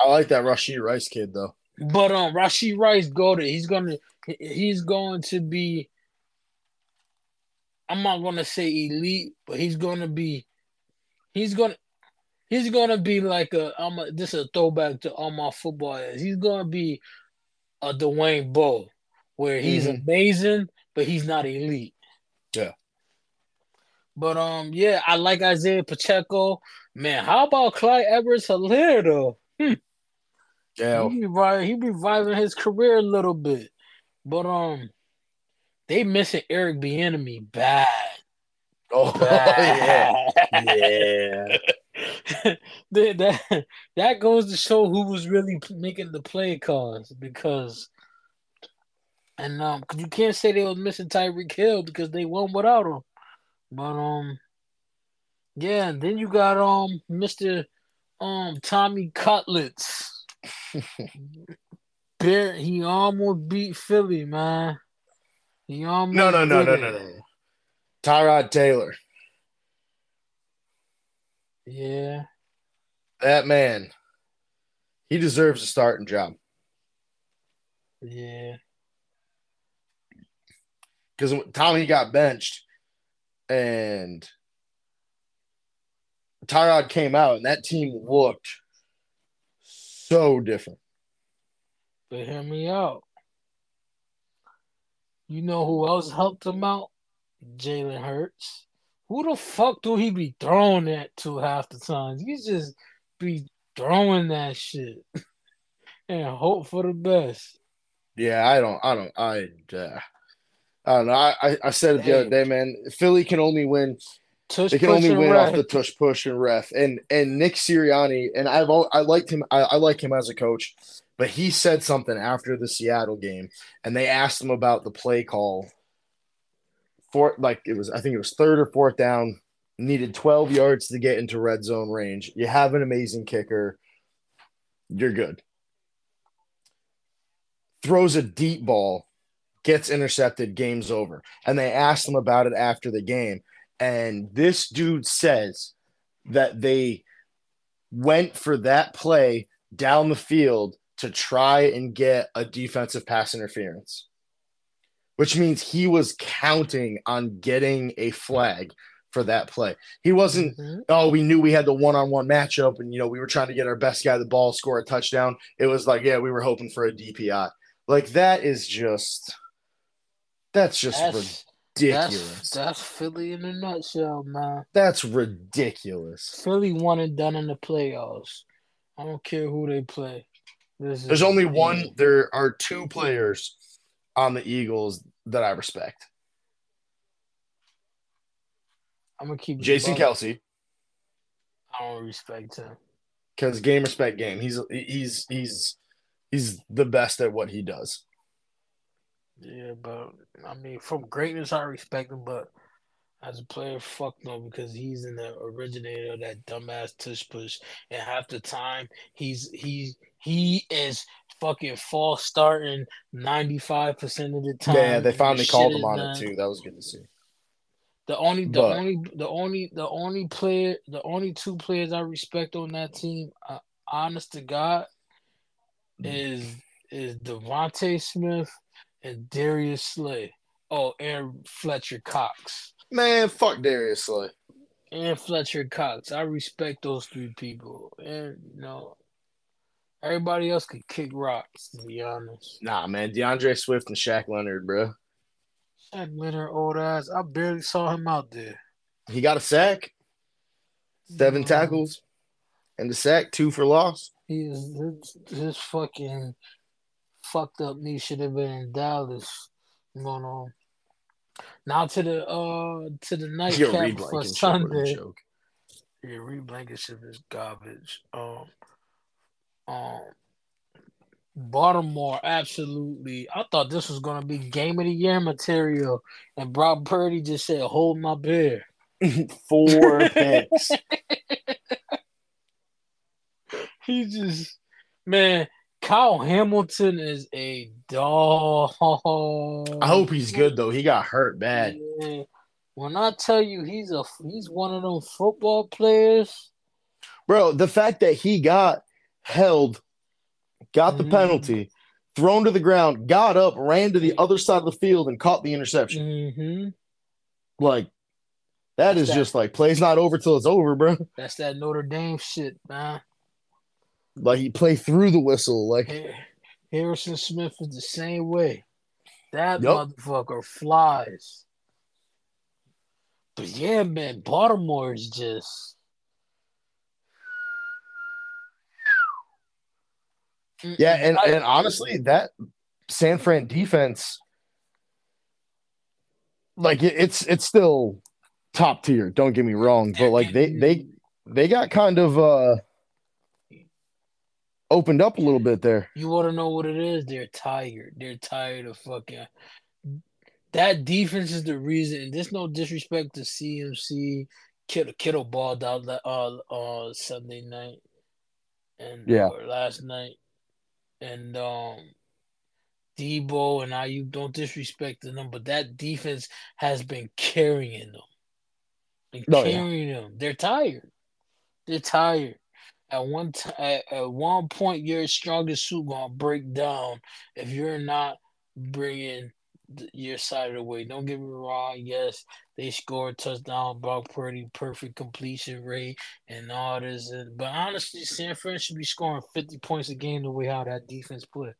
[SPEAKER 4] I like that Rashee Rice kid though.
[SPEAKER 3] But um, Rashee Rice go to he's gonna he's going to be. I'm not gonna say elite, but he's gonna be. He's gonna. He's gonna be like a. I'm a, this is a throwback to all my football. Is he's gonna be a Dwayne Bowe, where he's
[SPEAKER 4] Mhm.
[SPEAKER 3] amazing, but he's not elite.
[SPEAKER 4] Yeah.
[SPEAKER 3] But um, yeah, I like Isaiah Pacheco. Man, how about Clyde Edwards-Helaire though?
[SPEAKER 4] Yeah.
[SPEAKER 3] He be ri- he be reviving his career a little bit, but um, they missing Eric Bieniemy bad.
[SPEAKER 4] Oh yeah. Yeah.
[SPEAKER 3] that, that that goes to show who was really making the play calls because, and um, 'cause you can't say they was missing Tyreek Hill because they won without him, but um, yeah, and then you got um Mister um Tommy Cutlets. Bear, he almost beat Philly, man. He almost
[SPEAKER 4] No, no, no, no, no, no. Tyrod Taylor.
[SPEAKER 3] Yeah,
[SPEAKER 4] That man. He deserves a starting job.
[SPEAKER 3] yeah.
[SPEAKER 4] Because Tommy got benched and Tyrod came out and that team looked so different.
[SPEAKER 3] But hear me out. You know who else helped him out? Jalen Hurts. Who the fuck do he be throwing that to half the time? He just be throwing that shit and hope for the best.
[SPEAKER 4] Yeah, I don't, I don't, I, uh, I don't know. I, I, I said it the other day, man. Philly can only win.
[SPEAKER 3] Tush
[SPEAKER 4] They can only win
[SPEAKER 3] ref.
[SPEAKER 4] off the tush push and ref. And and Nick Sirianni and I've al- I liked him. I, I like him as a coach, but he said something after the Seattle game, and they asked him about the play call. For like it was, I think it was third or fourth down. Needed twelve yards to get into red zone range. You have an amazing kicker. You're good. Throws a deep ball, gets intercepted. Game's over. And they asked him about it after the game and this dude says that they went for that play down the field to try and get a defensive pass interference, which means he was counting on getting a flag for that play. He wasn't
[SPEAKER 3] Mhm.
[SPEAKER 4] oh, we knew we had the one-on-one matchup, and you know we were trying to get our best guy the ball, score a touchdown. It was like, yeah, we were hoping for a DPI. Like that is just that's just
[SPEAKER 3] That's,
[SPEAKER 4] ridiculous.
[SPEAKER 3] that's that's Philly in a nutshell, man.
[SPEAKER 4] That's ridiculous.
[SPEAKER 3] Philly one and done in the playoffs. I don't care who they play. This
[SPEAKER 4] There's only one. There are two players on the Eagles that I respect:
[SPEAKER 3] I'm gonna keep
[SPEAKER 4] Jason Kelce,
[SPEAKER 3] I don't respect him.
[SPEAKER 4] because game respect game. He's he's he's he's the best at what he does.
[SPEAKER 3] Yeah, but I mean, from greatness, I respect him. But as a player, fuck no, because he's in the originator of that dumbass tush push. And half the time, he's he he is fucking false starting ninety five percent of the time.
[SPEAKER 4] yeah, they finally called him on
[SPEAKER 3] not-
[SPEAKER 4] it too. That was good to see.
[SPEAKER 3] The only, the
[SPEAKER 4] But-
[SPEAKER 3] only, the only, the only player, the only two players I respect on that team, uh, honest to God, is is DeVonta Smith and Darius Slay. Oh, and Fletcher Cox.
[SPEAKER 4] Man, fuck Darius Slay.
[SPEAKER 3] And Fletcher Cox. I respect those three people. And you know, everybody else could kick rocks. To be honest,
[SPEAKER 4] Nah, man, D'Andre Swift and Shaq Leonard, bro.
[SPEAKER 3] That Leonard old ass. I barely saw him out there.
[SPEAKER 4] He got a sack, seven
[SPEAKER 3] Mm,
[SPEAKER 4] tackles, and the sack, two for loss.
[SPEAKER 3] He is his, fucking fucked up knee should have been in Dallas. Going on. Now to the uh to the nightcap for
[SPEAKER 4] Blankenship was a
[SPEAKER 3] Sunday. Yeah, Reed Blankenship is garbage. Um, um, Baltimore absolutely. I thought this was gonna be game of the year material, and Brock Purdy just said, "Hold my beer."
[SPEAKER 4] Four picks.
[SPEAKER 3] He just, man, Kyle Hamilton is a dog.
[SPEAKER 4] I hope he's good though. He got hurt bad.
[SPEAKER 3] Yeah. When I tell you he's a he's one of them football players.
[SPEAKER 4] Bro, the fact that he got held, got the
[SPEAKER 3] Mhm.
[SPEAKER 4] penalty, thrown to the ground, got up, ran to the other side of the field, and caught the interception.
[SPEAKER 3] Mm-hmm.
[SPEAKER 4] Like, that is
[SPEAKER 3] That-
[SPEAKER 4] just like plays not over till it's over, bro.
[SPEAKER 3] That's that Notre Dame shit, man.
[SPEAKER 4] Like he played through the whistle. Like,
[SPEAKER 3] Harrison Smith is the same way. That
[SPEAKER 4] Yup.
[SPEAKER 3] motherfucker flies. But yeah, man, Baltimore is just.
[SPEAKER 4] Yeah, and,
[SPEAKER 3] I-
[SPEAKER 4] and honestly, that San Fran defense, like it, it's it's still top tier. Don't get me wrong, but like they they they got kind of uh opened up a little bit there.
[SPEAKER 3] You want to know what it is? They're tired. They're tired of fucking. That defense is the reason. And there's no disrespect to CMC. Kittle, Kittle balled out uh, uh, Sunday night and
[SPEAKER 4] Yeah.
[SPEAKER 3] last night, and um, Deebo and Aiyuk don't disrespect them, but that defense has been carrying them. Been
[SPEAKER 4] Oh, yeah.
[SPEAKER 3] carrying them. They're tired. They're tired. At one t- at, at one point, your strongest suit gonna break down if you're not bringing your side of the way. Don't get me wrong. Yes, they scored touchdown, Brock Purdy, perfect completion rate, and all this. But honestly, San Fran should be scoring 50 points a game the way how that defense play.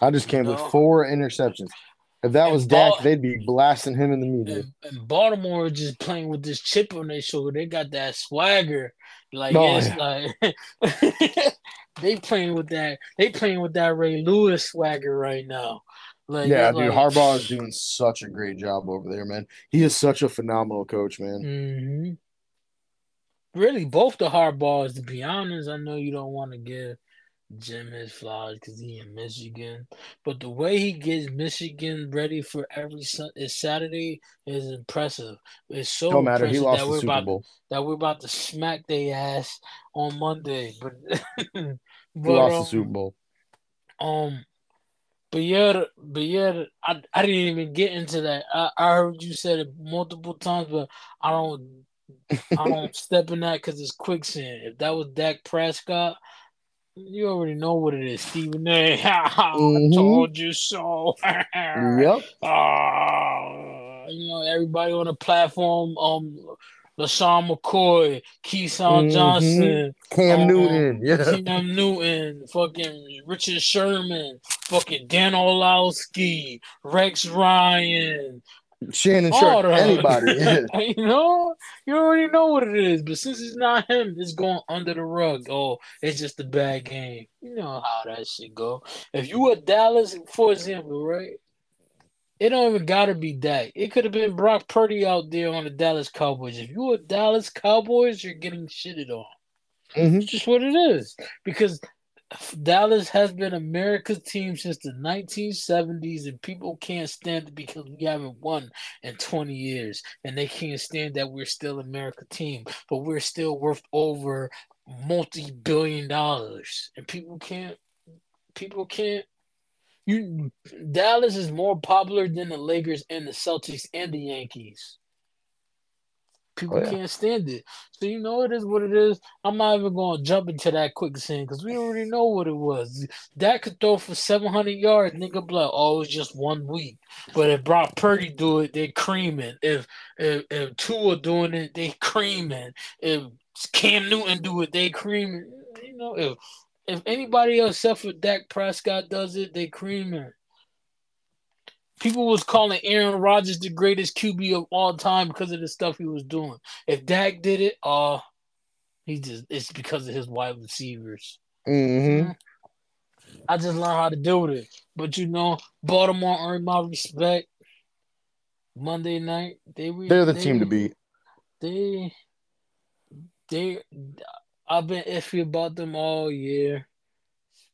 [SPEAKER 4] I just came
[SPEAKER 3] No.
[SPEAKER 4] with four interceptions. If that
[SPEAKER 3] And
[SPEAKER 4] was Dak,
[SPEAKER 3] Ball-
[SPEAKER 4] they'd be blasting him in the media.
[SPEAKER 3] And, Baltimore is just playing with this chip on their shoulder. They got that swagger. Like
[SPEAKER 4] Oh,
[SPEAKER 3] it's like they playing with that. They playing with that Ray Lewis swagger right now. Like
[SPEAKER 4] yeah, dude,
[SPEAKER 3] like-
[SPEAKER 4] Harbaugh is doing such a great job over there, man. He is such a phenomenal coach, man.
[SPEAKER 3] Mhm. Really, both the Harbaughs. To be honest, I know you don't want to give Jim his flowers because he in Michigan, but the way he gets Michigan ready for every Sun- is Saturday is impressive. It's so
[SPEAKER 4] Don't matter. He
[SPEAKER 3] impressive
[SPEAKER 4] lost
[SPEAKER 3] that
[SPEAKER 4] the
[SPEAKER 3] we're
[SPEAKER 4] Super
[SPEAKER 3] about
[SPEAKER 4] Bowl.
[SPEAKER 3] that we're about to smack their ass on Monday. But
[SPEAKER 4] He
[SPEAKER 3] but
[SPEAKER 4] lost the
[SPEAKER 3] um,
[SPEAKER 4] Super Bowl.
[SPEAKER 3] um, but yeah, but yeah, I I didn't even get into that. I, I heard you said it multiple times, but I don't I don't step in that because it's quicksand. If that was Dak Prescott, you already know what it is, Stephen A. I
[SPEAKER 4] Mhm.
[SPEAKER 3] told you so.
[SPEAKER 4] Yep.
[SPEAKER 3] Ah. you know, everybody on the platform, um, LeSean McCoy, Keyshawn
[SPEAKER 4] Mhm.
[SPEAKER 3] Johnson,
[SPEAKER 4] Cam
[SPEAKER 3] Um,
[SPEAKER 4] Newton, yeah.
[SPEAKER 3] Cam Newton, fucking Richard Sherman, fucking Dan Orlovsky, Rex Ryan,
[SPEAKER 4] Shannon
[SPEAKER 3] Sharpe,
[SPEAKER 4] anybody. yeah.
[SPEAKER 3] you know, you already know what it is. But since it's not him, it's going under the rug. Oh, it's just a bad game. You know how that shit go. If you were Dallas, for example, right? It don't even gotta be that. It could have been Brock Purdy out there on the Dallas Cowboys. If you were Dallas Cowboys, you're getting shitted on.
[SPEAKER 4] Mhm.
[SPEAKER 3] It's just what it is. Because Dallas has been America's team since the 1970s, and people can't stand it because we haven't won in 20 years, and they can't stand that we're still America team, but we're still worth over multi-billion dollars, and people can't. People can't. You Dallas is more popular than the Lakers and the Celtics and the Yankees. People
[SPEAKER 4] Oh, yeah.
[SPEAKER 3] can't stand it. So you know it is what it is. I'm not even going to jump into that quicksand because we already know what it was. That could throw for 700 yards. Nigga, Blood. oh, it's just one week. But if Brock Purdy do it, they creaming. If if if Tua doing it, they creaming. If Cam Newton do it, they creaming. You know, if if anybody else except for Dak Prescott does it, they creaming. People was calling Aaron Rodgers the greatest QB of all time because of the stuff he was doing. If Dak did it, uh he just it's because of his wide receivers.
[SPEAKER 4] Mhm.
[SPEAKER 3] I just learned how to deal with it. But you know, Baltimore earned my respect. Monday night, they were,
[SPEAKER 4] they're the
[SPEAKER 3] they-
[SPEAKER 4] team to beat.
[SPEAKER 3] They they I've been iffy about them all year,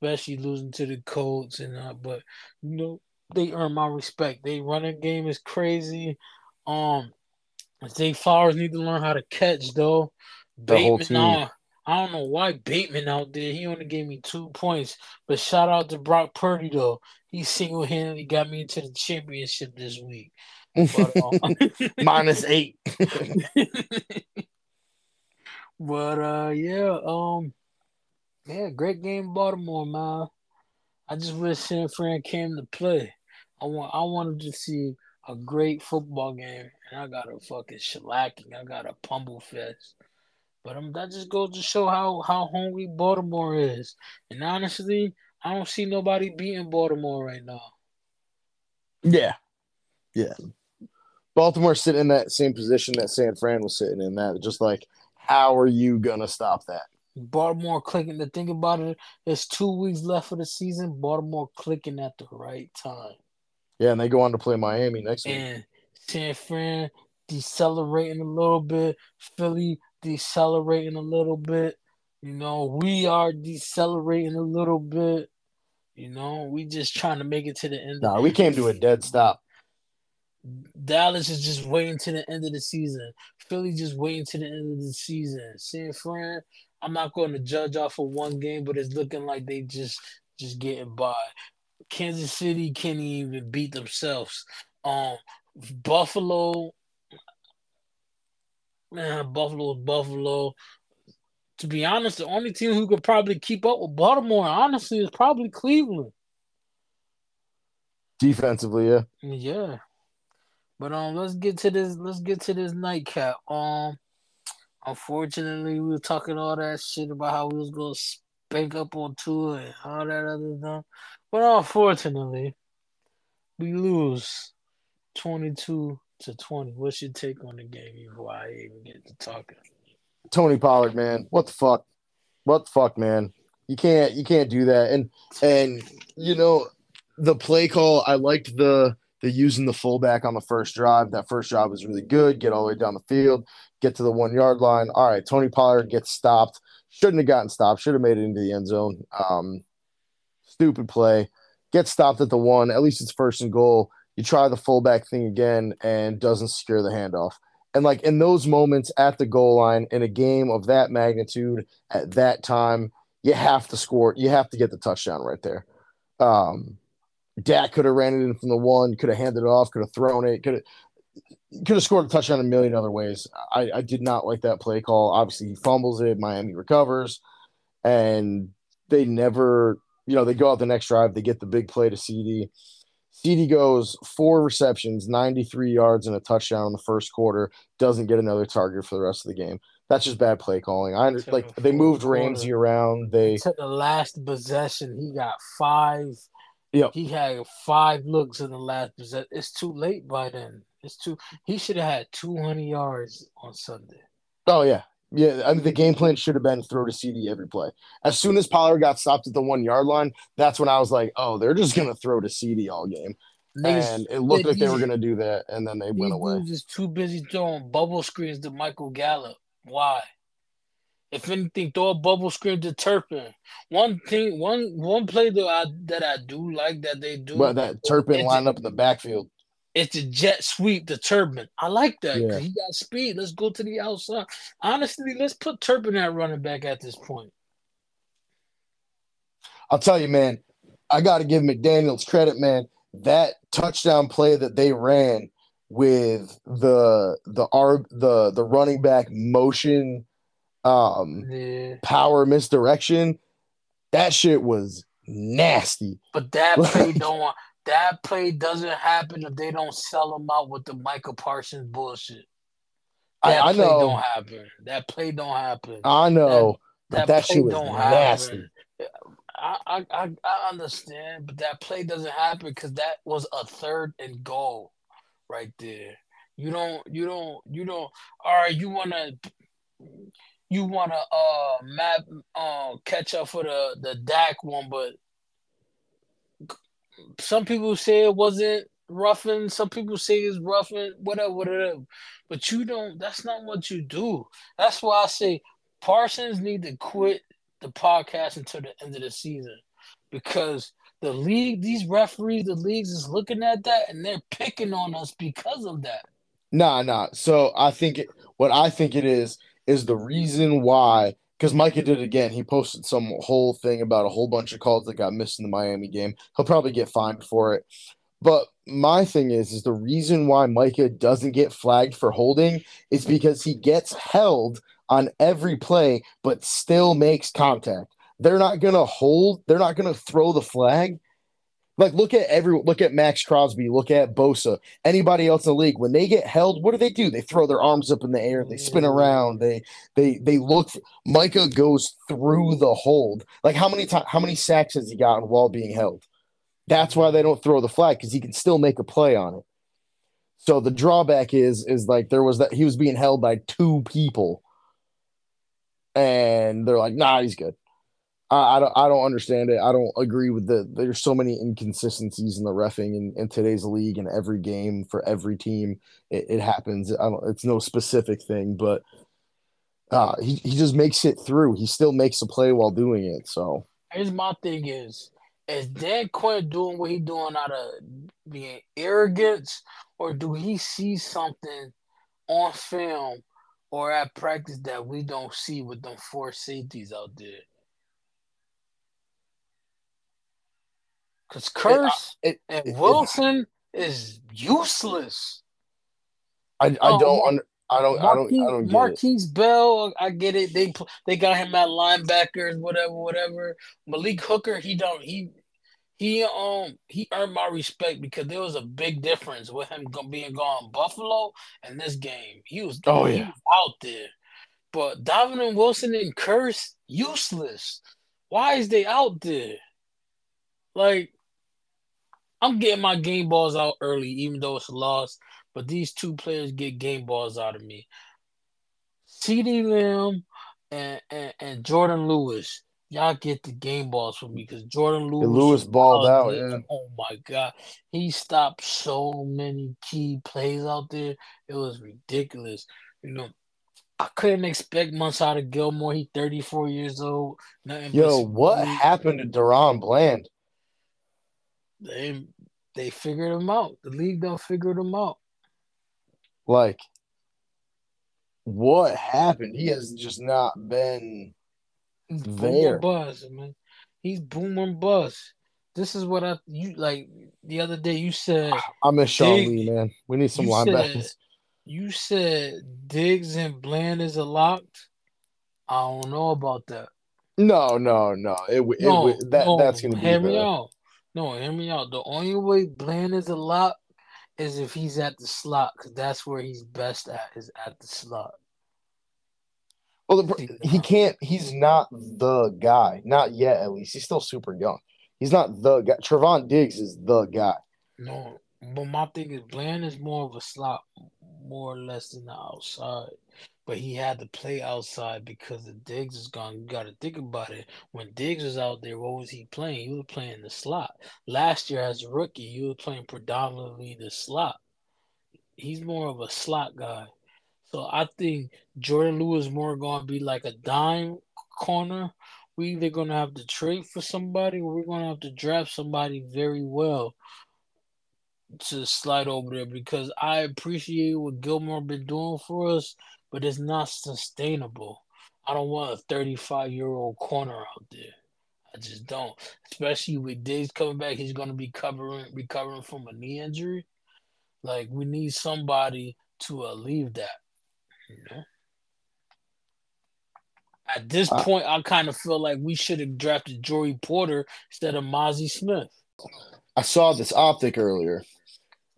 [SPEAKER 3] especially losing to the Colts and uh, but you know they earn my respect. They running game is crazy. Um, Zay Flowers need to learn how to catch though.
[SPEAKER 4] The whole
[SPEAKER 3] Bateman,
[SPEAKER 4] team.
[SPEAKER 3] uh, I don't know why Bateman out there. He only gave me two points, but shout out to Brock Purdy though. He single handedly got me into the championship this week. But, um,
[SPEAKER 4] Minus eight.
[SPEAKER 3] but uh yeah, um yeah, great game Baltimore, man. I just wish San Fran came to play. I want I wanted to see a great football game and I got a fucking shellacking. I got a pummel fest. But um, that just goes to show how how hungry Baltimore is. And honestly, I don't see nobody beating Baltimore right now.
[SPEAKER 4] Yeah. Yeah. Baltimore sitting in that same position that San Fran was sitting in. That just like, how are you gonna stop that?
[SPEAKER 3] Baltimore clicking. The thing about it, there's two weeks left of the season. Baltimore clicking at the right time.
[SPEAKER 4] Yeah, and they go on to play Miami next week.
[SPEAKER 3] and San Fran decelerating a little bit, Philly decelerating a little bit. You know, we are decelerating a little bit. You know, we just trying to make it to the end.
[SPEAKER 4] Nah, we came to a dead stop.
[SPEAKER 3] Dallas is just waiting to the end of the season. Philly just waiting to the end of the season. San Fran, I'm not going to judge off of one game, but it's looking like they just just getting by. Kansas City can't even beat themselves. Um, Buffalo, man, Buffalo's Buffalo. To be honest, the only team who could probably keep up with Baltimore, honestly, is probably Cleveland.
[SPEAKER 4] Defensively, yeah.
[SPEAKER 3] Yeah. But um let's get to this let's get to this nightcap. Um unfortunately we were talking all that shit about how we was gonna spank up on Tua and all that other stuff. But unfortunately, we lose twenty two to twenty. What's your take on the game before I even get to talking?
[SPEAKER 4] Tony Pollard, man. What the fuck? What the fuck, man? You can't you can't do that. And and you know, the play call, I liked the the using the fullback on the first drive. That first drive was really good. Get all the way down the field, get to the one yard line. All right, Tony Pollard gets stopped. Shouldn't have gotten stopped. Should have made it into the end zone. Um, stupid play. Gets stopped at the one. At least it's first and goal. You try the fullback thing again and doesn't secure the handoff. And like in those moments at the goal line in a game of that magnitude at that time, you have to score. You have to get the touchdown right there. Um, Dak could have ran it in from the one, could have handed it off, could have thrown it, could have could have scored a touchdown a million other ways. I, I did not like that play call. Obviously, he fumbles it. Miami recovers, and they never, you know, they go out the next drive. They get the big play to CD. CD goes four receptions, 93 yards, and a touchdown in the first quarter. Doesn't get another target for the rest of the game. That's just bad play calling. I like they moved. Ramsey around. They
[SPEAKER 3] to the last possession, he got five.
[SPEAKER 4] Yep.
[SPEAKER 3] He had five looks in the last possession. It's too late by then. It's too. He should have had 200 yards on Sunday.
[SPEAKER 4] oh yeah. Yeah, I mean the game plan should have been throw to CD every play. As soon as Pollard got stopped at the one yard line, that's when I was like, "Oh, they're just gonna throw to CD all game."
[SPEAKER 3] Niggas,
[SPEAKER 4] and it looked
[SPEAKER 3] yeah,
[SPEAKER 4] like they were gonna do that, and then they went away.
[SPEAKER 3] is too busy throwing bubble screens to Michael Gallup. Why? If anything, throw a bubble screen to Turpin. One thing, one one play that I that I do like that they do.
[SPEAKER 4] But that Turpin lined up in the backfield.
[SPEAKER 3] It's a jet sweep to Turpin. I like that
[SPEAKER 4] Yeah.
[SPEAKER 3] he got speed. Let's go to the outside. Honestly, let's put Turpin at running back at this point.
[SPEAKER 4] I'll tell you, man, I got to give McDaniels credit, man. That touchdown play that they ran with the the R the the running back motion um
[SPEAKER 3] Yeah,
[SPEAKER 4] power misdirection, that shit was nasty.
[SPEAKER 3] but that play don't. That play doesn't happen if they don't sell him out with the Micah Parsons bullshit.
[SPEAKER 4] I,
[SPEAKER 3] That
[SPEAKER 4] I
[SPEAKER 3] play
[SPEAKER 4] know,
[SPEAKER 3] don't happen. That play don't happen.
[SPEAKER 4] I know, but that
[SPEAKER 3] play
[SPEAKER 4] shit was nasty.
[SPEAKER 3] I, I I I understand, but that play doesn't happen because that was a third and goal right there. You don't you don't you don't all right, you wanna you wanna uh map uh catch up for the the Dak one, but some people say it wasn't roughing, some people say it's roughing, whatever, whatever. But you don't that's not what you do. That's why I say Parsons need to quit the podcast until the end of the season because the league, these referees, the leagues is looking at that and they're picking on us because of that.
[SPEAKER 4] Nah, nah. So I think it, what I think it is is the reason why because Micah did it again. He posted some whole thing about a whole bunch of calls that got missed in the Miami game. He'll probably get fined for it. But my thing is, is the reason why Micah doesn't get flagged for holding is because he gets held on every play, but still makes contact. They're not gonna hold. They're not gonna throw the flag. Like look at every look at Maxx Crosby, look at Bosa, anybody else in the league. When they get held, what do they do? They throw their arms up in the air, they spin mm. around, they they they look. Micah goes through the hold. Like how many times? How many sacks has he gotten while being held? That's why they don't throw the flag because he can still make a play on it. So the drawback is is like there was that he was being held by two people, and they're like, nah, he's good. I, I don't I don't understand it. I don't agree with the there's so many inconsistencies in the refing in, in today's league and every game for every team. It, it happens. I don't it's no specific thing, but uh he, he just makes it through. He still makes a play while doing it. So
[SPEAKER 3] Here's my thing is, is Dan Quinn doing what he doing out of being arrogance, or do he see something on film or at practice that we don't see with them four safeties out there? Because Kearse
[SPEAKER 4] it,
[SPEAKER 3] and
[SPEAKER 4] it-
[SPEAKER 3] Wilson is useless.
[SPEAKER 4] I, I
[SPEAKER 3] Oh,
[SPEAKER 4] don't under, I don't I don't I don't get it.
[SPEAKER 3] Marquise Bell, I get it. They they got him at linebackers, whatever, whatever. Malik Hooker, he don't he he um he earned my respect because there was a big difference with him being gone Buffalo and this game. He was
[SPEAKER 4] Oh,
[SPEAKER 3] he
[SPEAKER 4] yeah.
[SPEAKER 3] was out there. But Donovan Wilson and Kearse useless. Why is they out there? Like I'm getting my game balls out early, even though it's a loss. But these two players get game balls out of me. CD Lamb and, and, and Jordan Lewis. Y'all get the game balls for me because Jordan Lewis.
[SPEAKER 4] Lewis balled out,
[SPEAKER 3] there.
[SPEAKER 4] yeah.
[SPEAKER 3] Oh my god. He stopped so many key plays out there. It was ridiculous. You know, I couldn't expect much out of Gilmore. He 34 years old. Nothing
[SPEAKER 4] Yo, what happened to DaRon Bland?
[SPEAKER 3] They they figured them out. The league don't figure them out.
[SPEAKER 4] Like, what happened? He has just not been.
[SPEAKER 3] He's
[SPEAKER 4] There.
[SPEAKER 3] buzz, man. He's boomer buzz. This is what I you like the other day. You said
[SPEAKER 4] I miss Sean
[SPEAKER 3] Dig-
[SPEAKER 4] Lee, man. We need some
[SPEAKER 3] you
[SPEAKER 4] linebackers.
[SPEAKER 3] said you said Diggs and Bland is a locked. I don't know about that.
[SPEAKER 4] No, no, no. It, it,
[SPEAKER 3] No,
[SPEAKER 4] w- that
[SPEAKER 3] no,
[SPEAKER 4] that's gonna be
[SPEAKER 3] hear me out. No, hear me out. The only way Bland is a lock is if he's at the slot, because that's where he's best at, is at the slot.
[SPEAKER 4] Well, the, he can't. He's not the guy. Not yet, at least. He's still super young. He's not the guy. Trevon Diggs is the guy.
[SPEAKER 3] No, but my thing is Bland is more of a slot, more or less than the outside. But he had to play outside because the Diggs is gone. You got to think about it. When Diggs was out there, what was he playing? He was playing the slot. Last year, as a rookie, he was playing predominantly the slot. He's more of a slot guy. So I think Jordan Lewis more going to be like a dime corner. We either going to have to trade for somebody or we're going to have to draft somebody very well to slide over there because I appreciate what Gilmore been doing for us, but it's not sustainable. I don't want a 35 year old corner out there. I just don't. Especially with Diggs coming back, he's going to be covering recovering from a knee injury. Like we need somebody to alleviate that. You know. At this
[SPEAKER 4] Uh,
[SPEAKER 3] point, I kind of feel like we should have drafted Joey Porter instead of Mazi Smith.
[SPEAKER 4] I saw this optic earlier.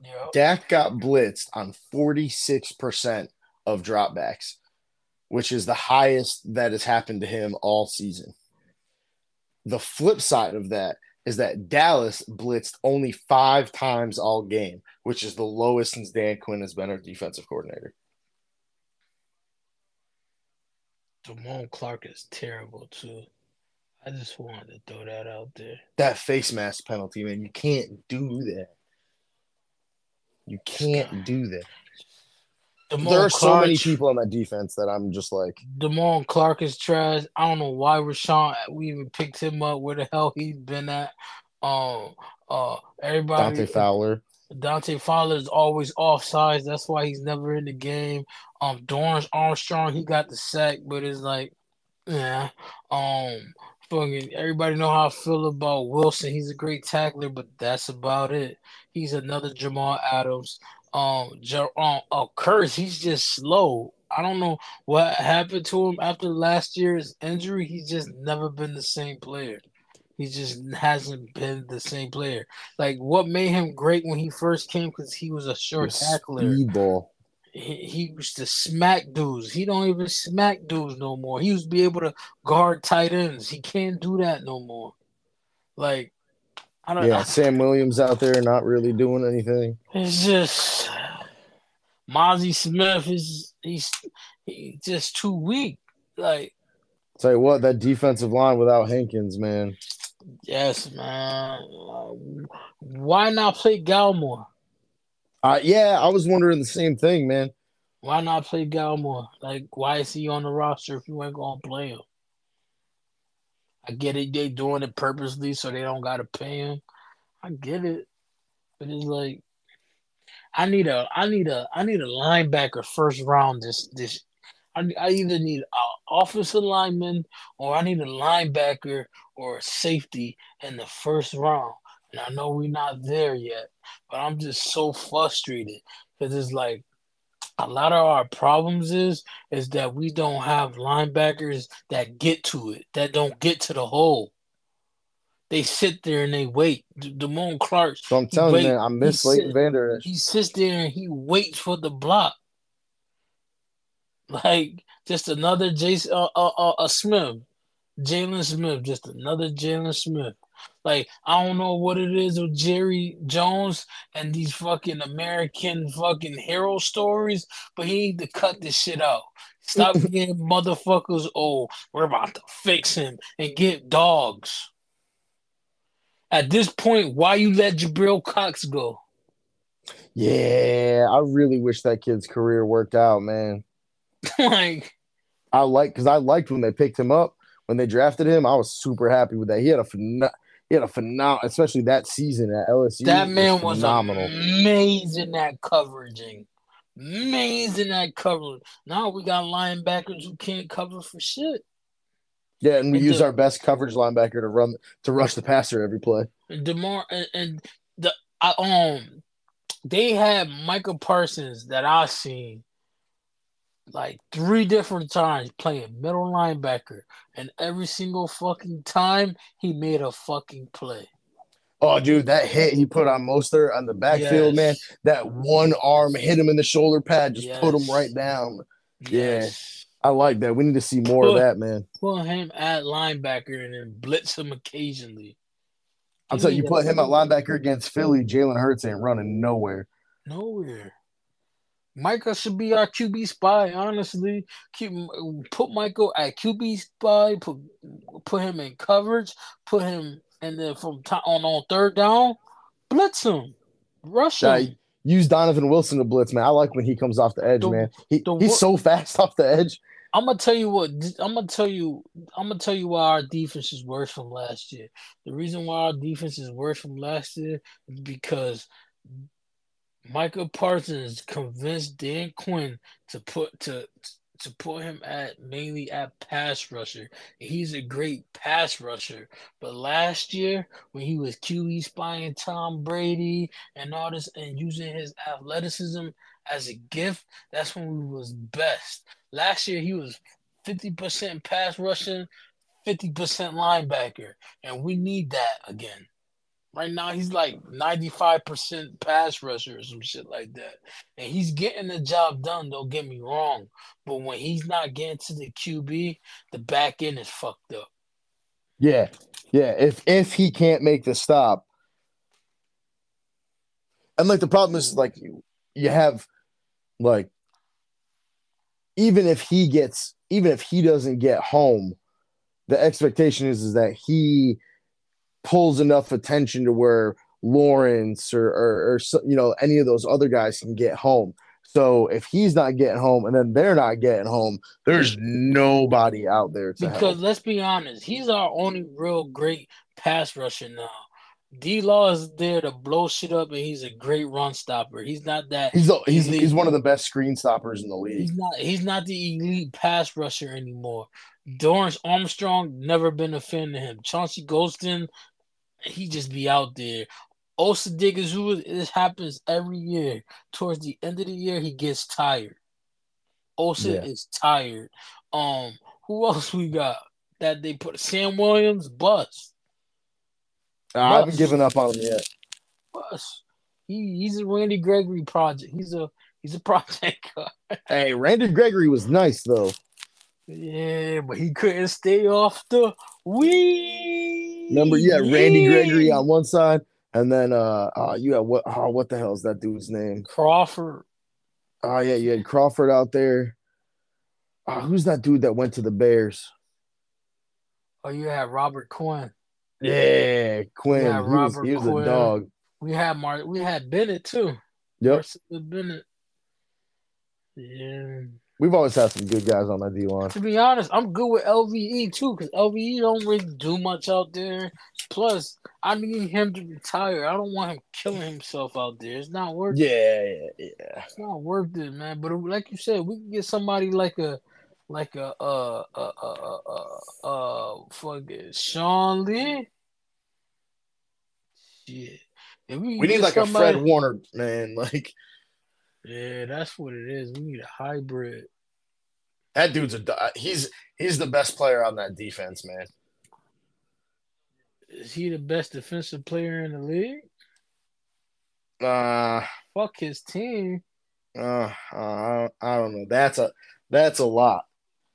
[SPEAKER 3] Yeah.
[SPEAKER 4] Dak got blitzed on 46% of dropbacks, which is the highest that has happened to him all season. The flip side of that is that Dallas blitzed only five times all game, which is the lowest since Dan Quinn has been our defensive coordinator.
[SPEAKER 3] Damone Clark is terrible too. I just wanted to throw that out there.
[SPEAKER 4] That face mask penalty, man, you can't do that. You can't do that.
[SPEAKER 3] Damone
[SPEAKER 4] there are so
[SPEAKER 3] Clark,
[SPEAKER 4] many people on that defense that I'm just like,
[SPEAKER 3] Damone Clark is trash. I don't know why Rashawn we even picked him up. Where the hell he's been at? Um, uh, everybody.
[SPEAKER 4] Dante Fowler.
[SPEAKER 3] Dante Fowler is always offsides. That's why he's never in the game. Um, Dorance Armstrong, he got the sack, but it's like, yeah. Um, fucking everybody know how I feel about Wilson. He's a great tackler, but that's about it. He's another Jamal Adams. Um, Jer- um, uh, Kearse, he's just slow. I don't know what happened to him after last year's injury. He's just never been the same player. He just hasn't been the same player. Like what made him great when he first came because he was a short tackler.
[SPEAKER 4] Speedball.
[SPEAKER 3] He, he used to smack dudes. He don't even smack dudes no more. He used to be able to guard tight ends. He can't do that no more. Like I don't
[SPEAKER 4] Yeah,
[SPEAKER 3] know.
[SPEAKER 4] Sam Williams out there not really doing anything.
[SPEAKER 3] It's just Mazi Smith is he's he's just too weak. Like
[SPEAKER 4] Tell you what, that defensive line without Hankins, man.
[SPEAKER 3] yes, man. Why not play Galmore?
[SPEAKER 4] Uh, yeah, I was wondering the same thing, man.
[SPEAKER 3] Why not play Galmore? Like, why is he on the roster if you ain't gonna play him? I get it, they doing it purposely so they don't gotta pay him. I get it, but it's like I need a, I need a, I need a linebacker first round. This, this, I, I either need an offensive lineman or I need a linebacker or a safety in the first round. And I know we're not there yet, but I'm just so frustrated because it's like a lot of our problems is is that we don't have linebackers that get to it, that don't get to the hole. They sit there and they wait. Damone Clark,
[SPEAKER 4] So I'm telling you, man, I miss Leighton Vander
[SPEAKER 3] he sits there and he waits for the block. Like just another Jason uh, uh, uh, uh Smith, Jaylon Smith, just another Jaylon Smith. Like I don't know what it is with Jerry Jones and these fucking American fucking hero stories, but he need to cut this shit out. Stop getting motherfuckers. Oh, we're about to fix him and get dogs. At this point, why you let Jabril Cox go?
[SPEAKER 4] Yeah, I really wish that kid's career worked out, man.
[SPEAKER 3] like
[SPEAKER 4] I like because I liked when they picked him up when they drafted him. I was super happy with that. He had a phen- he had a phenomenal, especially that season at LSU.
[SPEAKER 3] That man was
[SPEAKER 4] phenomenal.
[SPEAKER 3] amazing at coveraging. Amazing at covering. Now we got linebackers who can't cover for shit.
[SPEAKER 4] yeah, and we
[SPEAKER 3] and
[SPEAKER 4] use
[SPEAKER 3] the-
[SPEAKER 4] our best coverage linebacker to run to rush the passer every play.
[SPEAKER 3] And Demar and, and the I um they had Micah Parsons that I seen like three different times playing middle linebacker, and every single fucking time he made a fucking play.
[SPEAKER 4] Oh, dude, that hit he put on Mostert on the backfield, man. That one arm hit him in the shoulder pad, just put him right down.
[SPEAKER 3] Yes.
[SPEAKER 4] I like that. We need to see more of that, man.
[SPEAKER 3] Put him at linebacker and then blitz him occasionally.
[SPEAKER 4] I'll
[SPEAKER 3] He
[SPEAKER 4] tell you, you put him at linebacker against Philly, Jalen Hurts ain't running nowhere.
[SPEAKER 3] Nowhere. Michael should be our QB spy, honestly. Keep, put Michael at QB spy, put put him in coverage, put him and then from top on on third down, blitz him, rush him.
[SPEAKER 4] Yeah, use Donovan Wilson to blitz, man. I like when he comes off the edge,
[SPEAKER 3] The-
[SPEAKER 4] man. He,
[SPEAKER 3] the
[SPEAKER 4] he's so fast off the edge.
[SPEAKER 3] I'm gonna tell you what. I'm gonna tell you. I'm gonna tell you why our defense is worse from last year. The reason why our defense is worse from last year is because Micah Parsons convinced Dan Quinn to put to to put him at mainly at pass rusher. He's a great pass rusher, but last year when he was QE spying Tom Brady and all this and using his athleticism as a gift, that's when we was best. Last year he was 50% pass rushing, 50% linebacker, and we need that again. Right now he's like 95% pass rusher or some shit like that. And he's getting the job done, don't get me wrong. But when he's not getting to the QB, the back end is fucked up.
[SPEAKER 4] Yeah, yeah. If if he can't make the stop, and like the problem is like you you have like even if he gets even if he doesn't get home, the expectation is is that he pulls enough attention to where Lawrence or or, or you know any of those other guys can get home. So if he's not getting home and then they're not getting home, there's nobody out there to
[SPEAKER 3] Because
[SPEAKER 4] help.
[SPEAKER 3] let's be honest, he's our only real great pass rusher now. D Law is there to blow shit up, and he's a great run stopper. He's not that.
[SPEAKER 4] He's the, he's
[SPEAKER 3] Elite.
[SPEAKER 4] he's one of the best screen stoppers in the league.
[SPEAKER 3] He's not. He's not the elite pass rusher anymore. Dorance Armstrong never been a fan of him. Chauncey Golston, he just be out there. Osa Odighizuwa, this happens every year. Towards the end of the year, he gets tired. Osa
[SPEAKER 4] Yeah.
[SPEAKER 3] is tired. Um, who else we got that they put? Sam Williams, bust,
[SPEAKER 4] I haven't given up on him yet.
[SPEAKER 3] bust. He he's a Randy Gregory project. He's a he's a project guy.
[SPEAKER 4] Hey, Randy Gregory was nice though.
[SPEAKER 3] Yeah, but he couldn't stay off the wee.
[SPEAKER 4] Remember, you had Randy Gregory on one side, and then uh, uh you had what? Oh, what the hell is that dude's name?
[SPEAKER 3] Crawford.
[SPEAKER 4] Oh yeah, you had Crawford out there. Uh, who's that dude that went to the Bears?
[SPEAKER 3] Oh, you had Robert Quinn.
[SPEAKER 4] Yeah, Quinn.
[SPEAKER 3] Yeah,
[SPEAKER 4] he was, he was
[SPEAKER 3] Quinn.
[SPEAKER 4] a dog.
[SPEAKER 3] We had Mar. We had Bennett too.
[SPEAKER 4] Yep,
[SPEAKER 3] Bennett. Yeah.
[SPEAKER 4] We've always had some good guys on that D line.
[SPEAKER 3] To be honest, I'm good with LVE too, because LVE don't really do much out there. Plus, I need him to retire. I don't want him killing himself out there. It's not worth.
[SPEAKER 4] Yeah, yeah, yeah.
[SPEAKER 3] It's not worth it, man. But like you said, we can get somebody like a, like a, uh, uh, uh, uh, uh, uh fucking Sean Lee. Shit. If we,
[SPEAKER 4] We need like a Fred Warner man. Like
[SPEAKER 3] Yeah, that's what it is. We need a hybrid.
[SPEAKER 4] that dude's a he's he's the best player on that defense, man.
[SPEAKER 3] Is he the best defensive player in the league?
[SPEAKER 4] Uh,
[SPEAKER 3] Fuck his team.
[SPEAKER 4] uh, uh, I don't know. That's a that's a lot,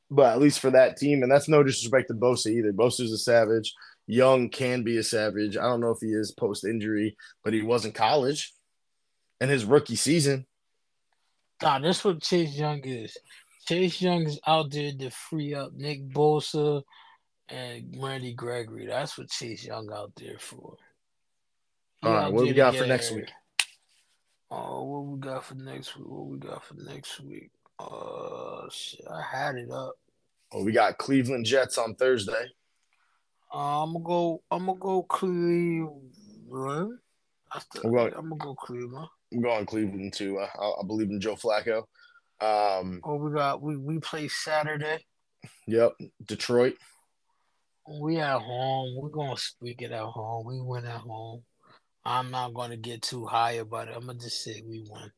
[SPEAKER 4] but at least for that team, and that's no disrespect to Bosa either. Bosa's a savage. Young can be a savage. I don't know if he is post injury, but he was in college, and his rookie season.
[SPEAKER 3] Nah, that's what Chase Young is. Chase Young is out there to free up Nick Bosa and Randy Gregory. That's what Chase Young out there for. He
[SPEAKER 4] All right, what we got for next week?
[SPEAKER 3] Oh, what we got for next week? What we got for next week? Uh, shit, I had it up.
[SPEAKER 4] Well, we got Cleveland Jets on Thursday.
[SPEAKER 3] Uh, I'm gonna go. I'm gonna go Cleveland. That's the,
[SPEAKER 4] I'm going-
[SPEAKER 3] I'm gonna go Cleveland.
[SPEAKER 4] I'm going Cleveland too. Uh, I, I believe in Joe Flacco. Um,
[SPEAKER 3] Oh, we got we we play Saturday.
[SPEAKER 4] yep, Detroit.
[SPEAKER 3] We at home. We're gonna squeak it at home. We win at home. I'm not gonna get too high about it. I'm gonna just say we win.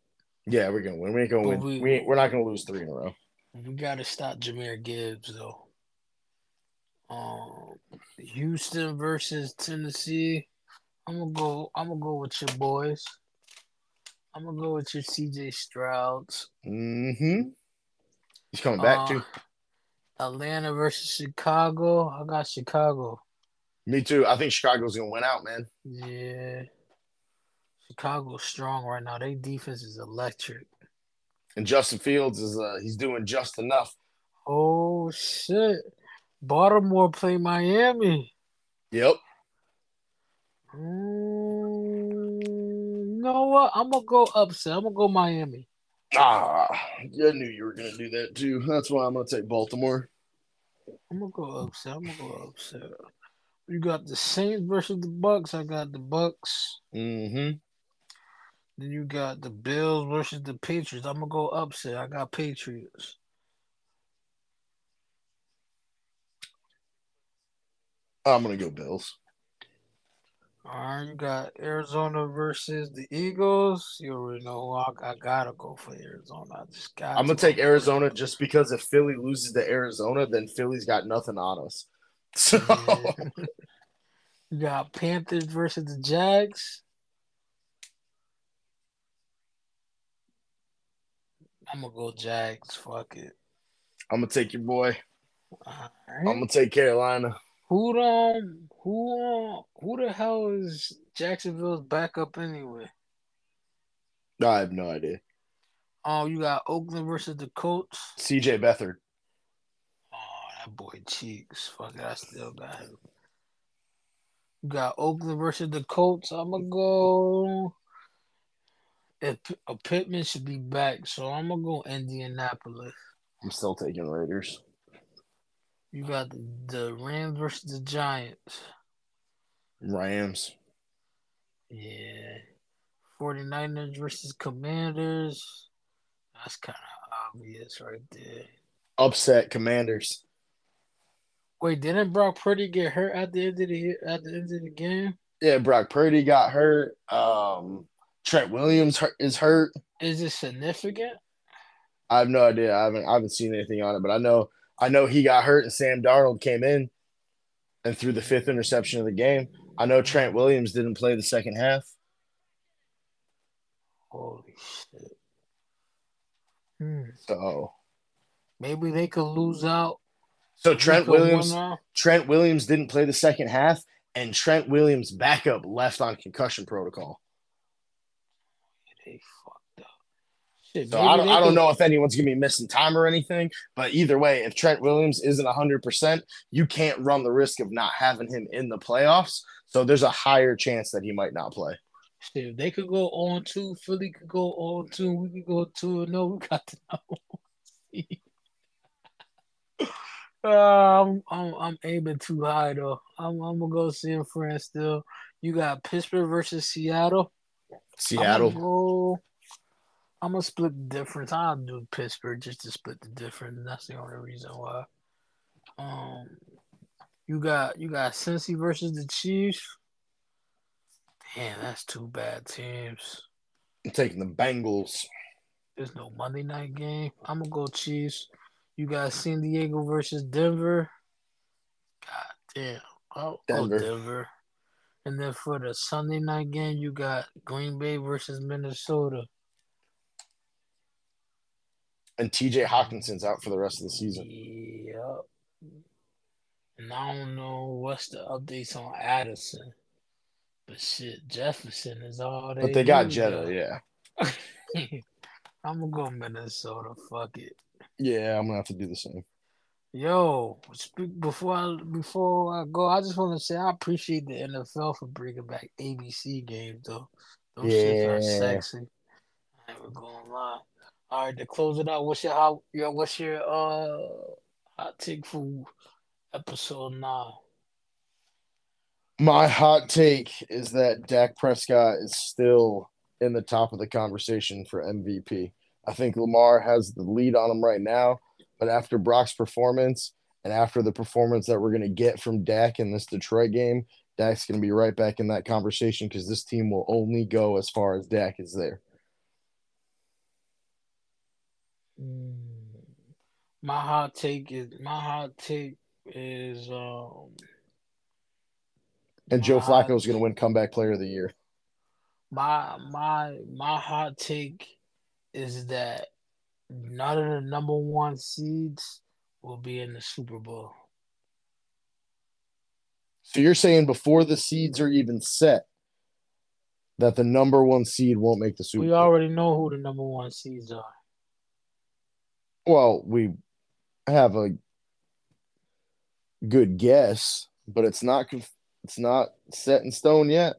[SPEAKER 4] Yeah, we're gonna win. We ain't gonna
[SPEAKER 3] But
[SPEAKER 4] win.
[SPEAKER 3] we-
[SPEAKER 4] We, ain't, we're not gonna lose three in a row.
[SPEAKER 3] We gotta stop Jahmyr Gibbs though. Um, Houston versus Tennessee. I'm gonna go. I'm gonna go with your boys. I'm gonna go with your CJ Strouds.
[SPEAKER 4] Mm-hmm. He's coming back
[SPEAKER 3] Uh,
[SPEAKER 4] too.
[SPEAKER 3] Atlanta versus Chicago. I got Chicago.
[SPEAKER 4] Me too. I think Chicago's gonna win out, man.
[SPEAKER 3] Yeah. Chicago's strong right now. Their defense is electric.
[SPEAKER 4] And Justin Fields is uh he's doing just enough.
[SPEAKER 3] Oh shit. Baltimore play Miami.
[SPEAKER 4] Yep.
[SPEAKER 3] Mm, know what? I'm gonna go upset. I'm gonna go Miami.
[SPEAKER 4] Ah, I knew you were gonna do that too. That's why I'm gonna take Baltimore.
[SPEAKER 3] I'm gonna go upset. I'm gonna go upset. You got the Saints versus the Bucks. I got the Bucks.
[SPEAKER 4] Mm-hmm.
[SPEAKER 3] Then you got the Bills versus the Patriots. I'm gonna go upset. I got Patriots.
[SPEAKER 4] I'm gonna go Bills.
[SPEAKER 3] All right, you got Arizona versus the Eagles. You already know I, I gotta go for Arizona. I just got.
[SPEAKER 4] I'm gonna take Arizona just because if Philly loses to Arizona, then Philly's got nothing on us. So
[SPEAKER 3] you got Panthers versus the Jags. I'm gonna go Jags. Fuck it.
[SPEAKER 4] I'm gonna take your boy. I'm gonna take Carolina.
[SPEAKER 3] Who um who who the hell is Jacksonville's backup anyway?
[SPEAKER 4] I have no idea.
[SPEAKER 3] Oh, you got Oakland versus the Colts.
[SPEAKER 4] CJ Beathard.
[SPEAKER 3] Oh, that boy cheeks. Fuck it, I still got him. You got Oakland versus the Colts. I'm gonna go. If a Pittman should be back, so I'm gonna go Indianapolis.
[SPEAKER 4] I'm still taking Raiders.
[SPEAKER 3] You got the, the Rams versus the Giants.
[SPEAKER 4] Rams.
[SPEAKER 3] Yeah. 49ers versus Commanders. That's kind of obvious right there.
[SPEAKER 4] Upset Commanders.
[SPEAKER 3] Wait, didn't Brock Purdy get hurt at the end of the at the end of the game?
[SPEAKER 4] Yeah, Brock Purdy got hurt. Um, Trent Williams hurt, is hurt.
[SPEAKER 3] Is it significant?
[SPEAKER 4] I have no idea. I haven't I haven't seen anything on it, but I know I know he got hurt and Sam Darnold came in and threw the fifth interception of the game. I know Trent Williams didn't play the second half.
[SPEAKER 3] Holy shit. Hmm.
[SPEAKER 4] So
[SPEAKER 3] Maybe they could lose out.
[SPEAKER 4] so Trent Williams. Trent Williams didn't play the second half, and Trent Williams backup left on concussion protocol.
[SPEAKER 3] They fucked up. Shit,
[SPEAKER 4] So I don't, I don't know if anyone's gonna be missing time or anything, but either way, if Trent Williams isn't hundred percent, you can't run the risk of not having him in the playoffs. So there's a higher chance that he might not play.
[SPEAKER 3] Shit, they could go on two, Philly could go on two, we could go two no, we got to know. Uh, I'm, I'm I'm aiming too high though. I'm I'm gonna go San Fran still. You got Pittsburgh versus Seattle.
[SPEAKER 4] Seattle.
[SPEAKER 3] I'm gonna split the difference. I'll do Pittsburgh just to split the difference. That's the only reason why. Um, you got you got Cincy versus the Chiefs. Damn, that's two bad teams.
[SPEAKER 4] I'm taking the Bengals.
[SPEAKER 3] There's no Monday night game. I'm gonna go Chiefs. You got San Diego versus Denver. God damn. Oh,
[SPEAKER 4] Denver.
[SPEAKER 3] Denver. Denver. And then for the Sunday night game, you got Green Bay versus Minnesota.
[SPEAKER 4] And TJ Hockenson's out for the rest of the season.
[SPEAKER 3] Yep. And I don't know what's the updates on Addison. But shit, Jefferson is all they
[SPEAKER 4] But they got Jetta,
[SPEAKER 3] though.
[SPEAKER 4] yeah.
[SPEAKER 3] I'm gonna go Minnesota. Fuck it.
[SPEAKER 4] Yeah, I'm gonna have to do the same.
[SPEAKER 3] Yo, speak before I before I go, I just want to say I appreciate the NFL for bringing back ABC games though. Those shits are sexy. I ain't gonna lie. All right, to close it out, what's your how? Yo, what's your uh hot take for episode nine?
[SPEAKER 4] My hot take is that Dak Prescott is still in the top of the conversation for MVP. I think Lamar has the lead on him right now, but after Brock's performance and after the performance that we're going to get from Dak in this Detroit game, Dak's going to be right back in that conversation because this team will only go as far as Dak is there.
[SPEAKER 3] Mm. My hot take is my hot take is um
[SPEAKER 4] and Joe Flacco is going to win comeback player of the year.
[SPEAKER 3] My my my hot take is that none of the number one seeds will be in the Super Bowl.
[SPEAKER 4] So you're saying before the seeds are even set that the number one seed won't make the Super
[SPEAKER 3] We
[SPEAKER 4] Bowl?
[SPEAKER 3] We already know who the number one seeds are.
[SPEAKER 4] Well, we have a good guess, but it's not it's not set in stone yet.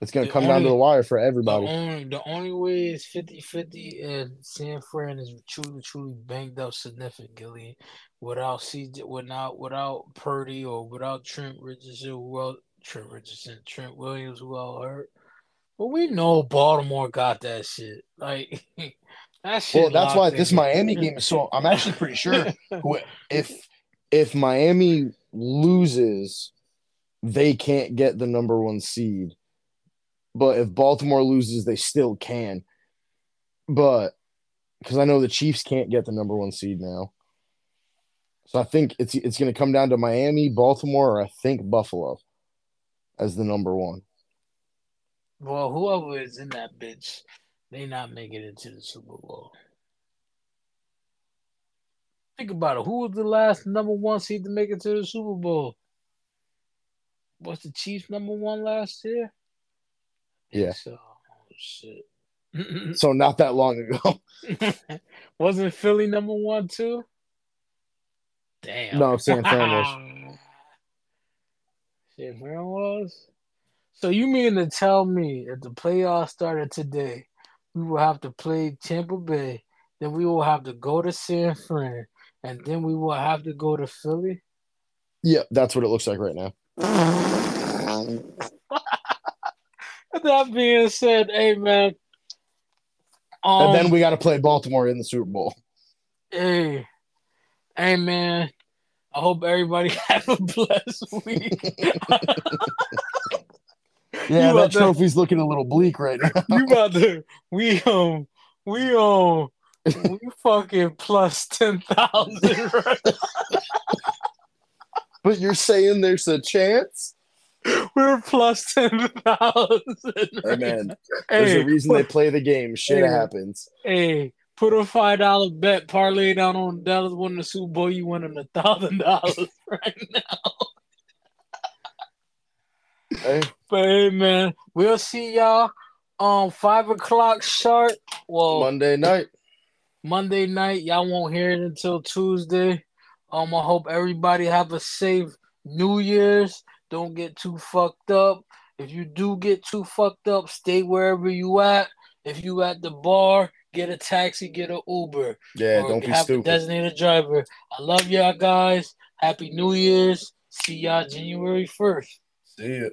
[SPEAKER 4] It's going to
[SPEAKER 3] The
[SPEAKER 4] come down to the wire for
[SPEAKER 3] The
[SPEAKER 4] everybody.
[SPEAKER 3] only the only way is 50-50 and San Fran is truly truly banged up significantly without CJ without without Purdy or without Trent Richardson else Trent Richardson, Trent Williams who all hurt. But we know Baltimore got that shit. Like that.
[SPEAKER 4] Well, that's why
[SPEAKER 3] locked
[SPEAKER 4] this. Miami game is so. I'm actually pretty sure if if Miami loses, they can't get the number one seed. But if Baltimore loses, they still can. But because I know the Chiefs can't get the number one seed now, so I think it's it's going to come down to Miami, Baltimore, or I think Buffalo as the number one.
[SPEAKER 3] Well, whoever is in that bitch, they not making it to the Super Bowl. Think about it. Who was the last number one seed to make it to the Super Bowl? Was the Chiefs number one last year?
[SPEAKER 4] Yeah.
[SPEAKER 3] So, oh, shit.
[SPEAKER 4] So not that long ago.
[SPEAKER 3] Wasn't Philly number one too? Damn.
[SPEAKER 4] No, San Fran was.
[SPEAKER 3] San Fran was. So you mean to tell me if the playoffs started today, we will have to play Tampa Bay, then we will have to go to San Fran, and then we will have to go to Philly?
[SPEAKER 4] Yeah, that's what it looks like right now.
[SPEAKER 3] that being said, hey man. Um,
[SPEAKER 4] and then we got to play Baltimore in the Super Bowl.
[SPEAKER 3] Hey, hey, man. I hope everybody have a blessed week.
[SPEAKER 4] Yeah, that trophy's looking a little bleak right now.
[SPEAKER 3] you about to we um we um we fucking plus ten thousand right?
[SPEAKER 4] But you're saying there's a chance?
[SPEAKER 3] We're plus ten thousand.
[SPEAKER 4] Hey, man, there's
[SPEAKER 3] Hey,
[SPEAKER 4] a reason they play the game. Shit
[SPEAKER 3] Hey.
[SPEAKER 4] happens.
[SPEAKER 3] hey, put a five dollar bet parlay down on Dallas winning the Super Bowl. You winning a thousand dollars right now.
[SPEAKER 4] Hey,
[SPEAKER 3] But hey, man, we'll see y'all um five o'clock sharp. Well,
[SPEAKER 4] Monday night.
[SPEAKER 3] Monday night. Y'all won't hear it until Tuesday. Um, I hope everybody have a safe New Year's. Don't get too fucked up. If you do get too fucked up, stay wherever you at. If you at the bar, get a taxi, get an Uber.
[SPEAKER 4] Yeah, don't be
[SPEAKER 3] have a designated driver. I love y'all guys. Happy New Year's. See y'all January 1st.
[SPEAKER 4] See ya.